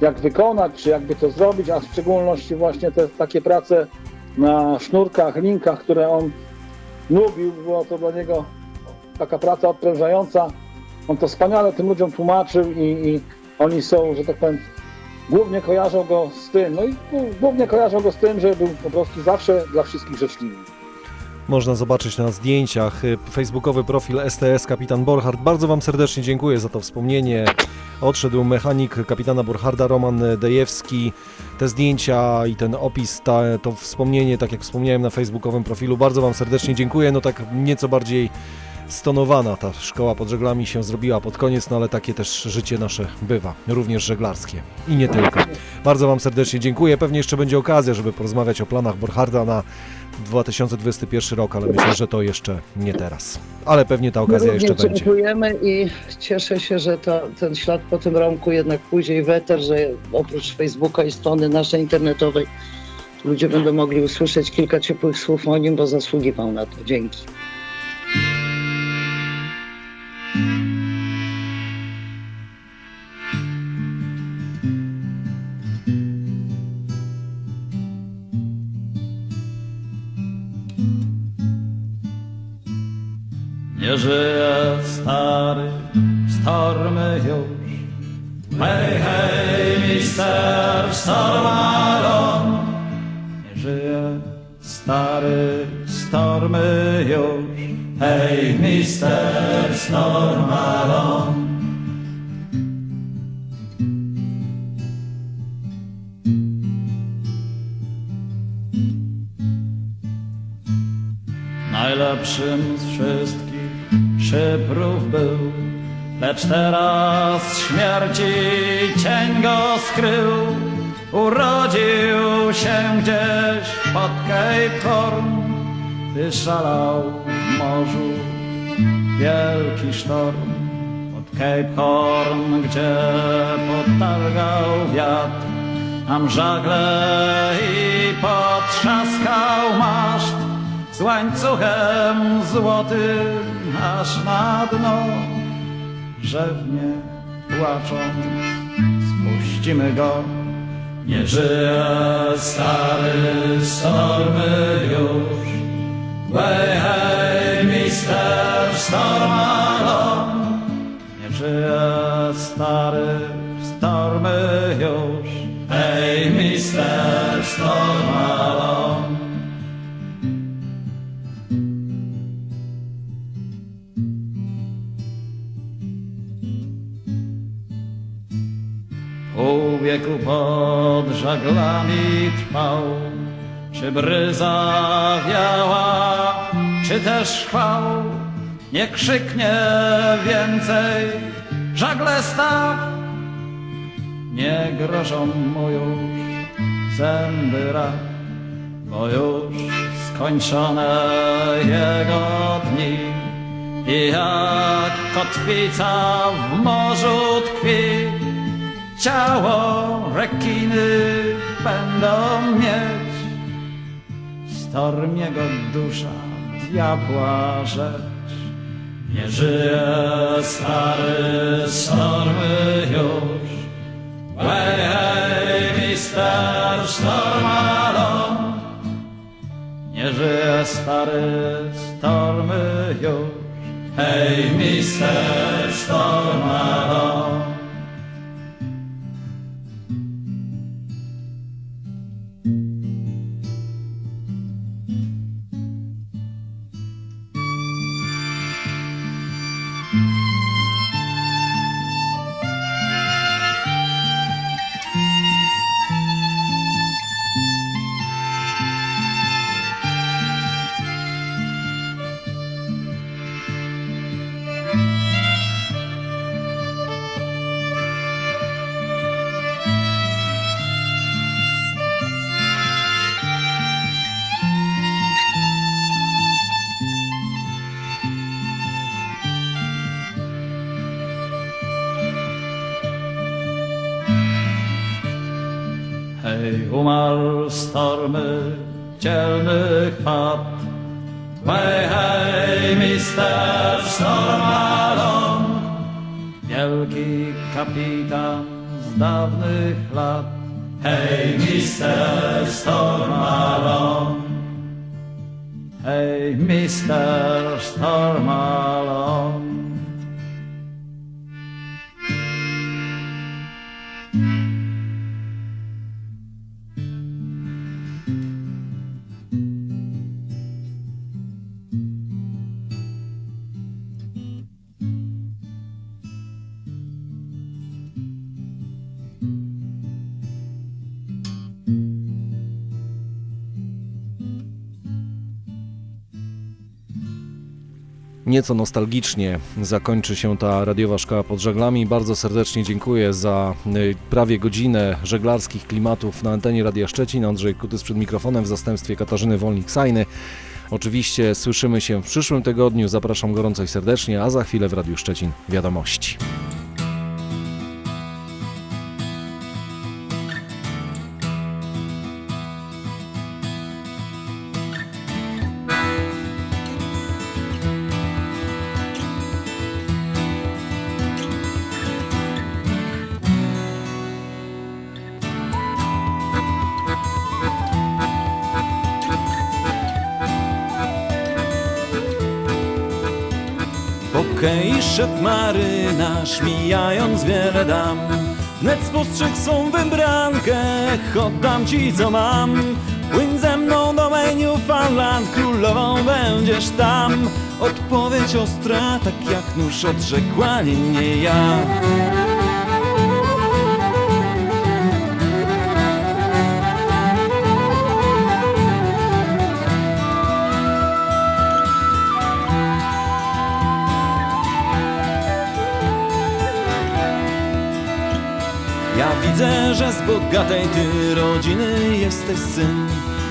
jak wykonać, czy jakby to zrobić, a w szczególności właśnie te takie prace na sznurkach, linkach, które on lubił, była to dla niego taka praca odprężająca. On to wspaniale tym ludziom tłumaczył i, i oni są, że tak powiem, głównie kojarzą go z tym, no i głównie kojarzą go z tym, że był po prostu zawsze dla wszystkich życzliwy. Można zobaczyć na zdjęciach y, facebookowy profil STS Kapitan Borchardt. Bardzo Wam serdecznie dziękuję za to wspomnienie. Odszedł mechanik kapitana Borcharda Roman Dejewski. Te zdjęcia i ten opis, ta, to wspomnienie, tak jak wspomniałem na facebookowym profilu, bardzo Wam serdecznie dziękuję. No tak nieco bardziej stonowana ta szkoła pod żeglami się zrobiła pod koniec, no ale takie też życie nasze bywa, również żeglarskie i nie tylko. Bardzo Wam serdecznie dziękuję. Pewnie jeszcze będzie okazja, żeby porozmawiać o planach Borcharda na 2021 rok, ale myślę, że to jeszcze nie teraz. Ale pewnie ta okazja My jeszcze będzie. dziękujemy i cieszę się, że ta, ten ślad po tym Romku jednak pójdzie w eter, że oprócz Facebooka i strony naszej internetowej ludzie będą mogli usłyszeć kilka ciepłych słów o nim, bo zasługiwał na to. Dzięki. Nie żyje stary, stormy już. Hej, hej, mister Stormalon. Nie żyje stary, stormy już. Hej, mister Stormalon. Najlepszym szybrów był, lecz teraz śmierci cień go skrył. Urodził się gdzieś pod Cape Horn, gdy szalał w morzu wielki sztorm. Pod Cape Horn, gdzie potargał wiatr, tam żagle i potrzaskał maszt z łańcuchem złotym aż na dno. Rzewnie płacząc, spuścimy go. Nie żyje stary stormy już. Hej, hej, mister Stormalon. Nie żyje stary stormy już Hej, mister Stormalon Pod żaglami trwał. Czy bryza wiała, czy też chwał? Nie krzyknie więcej żagle staw. Nie grożą mu już zęby rak Bo już skończone jego dni. I jak kotwica w morzu tkwi Ciało rekiny będą mieć. Storm jego dusza, diabła rzecz. Nie żyje stary stormy już. Hej, hej, mister Stormalon Nie żyje stary stormy już. Hej, mister Stormalon wielki kapitan z dawnych lat. Hej, mister Stormalon, hej, mister Stormalon. Nieco nostalgicznie zakończy się ta radiowa szkoła pod żaglami. Bardzo serdecznie dziękuję za y, prawie godzinę żeglarskich klimatów na antenie Radia Szczecin. Andrzej Kutys przed mikrofonem w zastępstwie Katarzyny Wolnik-Sajny. Oczywiście słyszymy się w przyszłym tygodniu. Zapraszam gorąco i serdecznie, a za chwilę w Radiu Szczecin wiadomości. Marynarz, mijając wiele dam. Wnet spostrzegł swą wybrankę, oddam ci co mam. Płyń ze mną do Newfoundland, królową będziesz tam. Odpowiedź ostra, tak jak nóż odrzekła, nie, nie. Ja bogatej ty rodziny jesteś syn.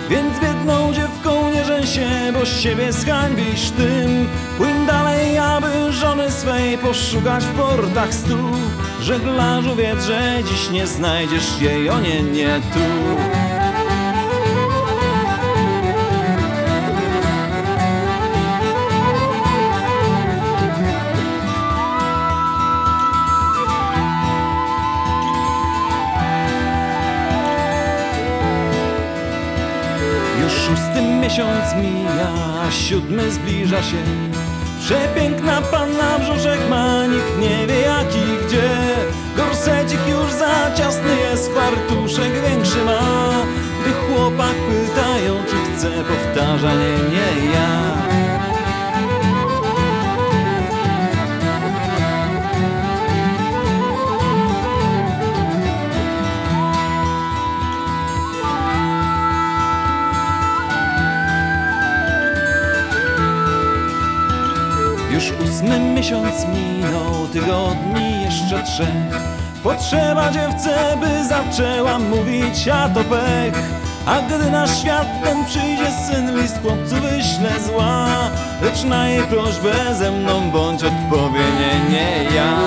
Więc biedną dziewką nie żeń się, bo siebie zhańbisz tym. Płyń dalej, aby żony swej poszukać w portach stu Żeglarzu wiedz, że dziś nie znajdziesz jej, o nie, nie tu siódmy zbliża się. Przepiękna panna brzuszek ma, nikt nie wie jak i gdzie. Gorsecik już za ciasny jest, fartuszek większy ma. Gdy chłopak pytają, czy chce, powtarza nie, nie ja miesiąc minął, tygodni jeszcze trzech. Potrzeba dziewczę, by zaczęła mówić, a to pech. A gdy na świat ten przyjdzie syn, list chłopcu wyśle zła. Lecz na jej prośbę ze mną bądź odpowie nie, nie ja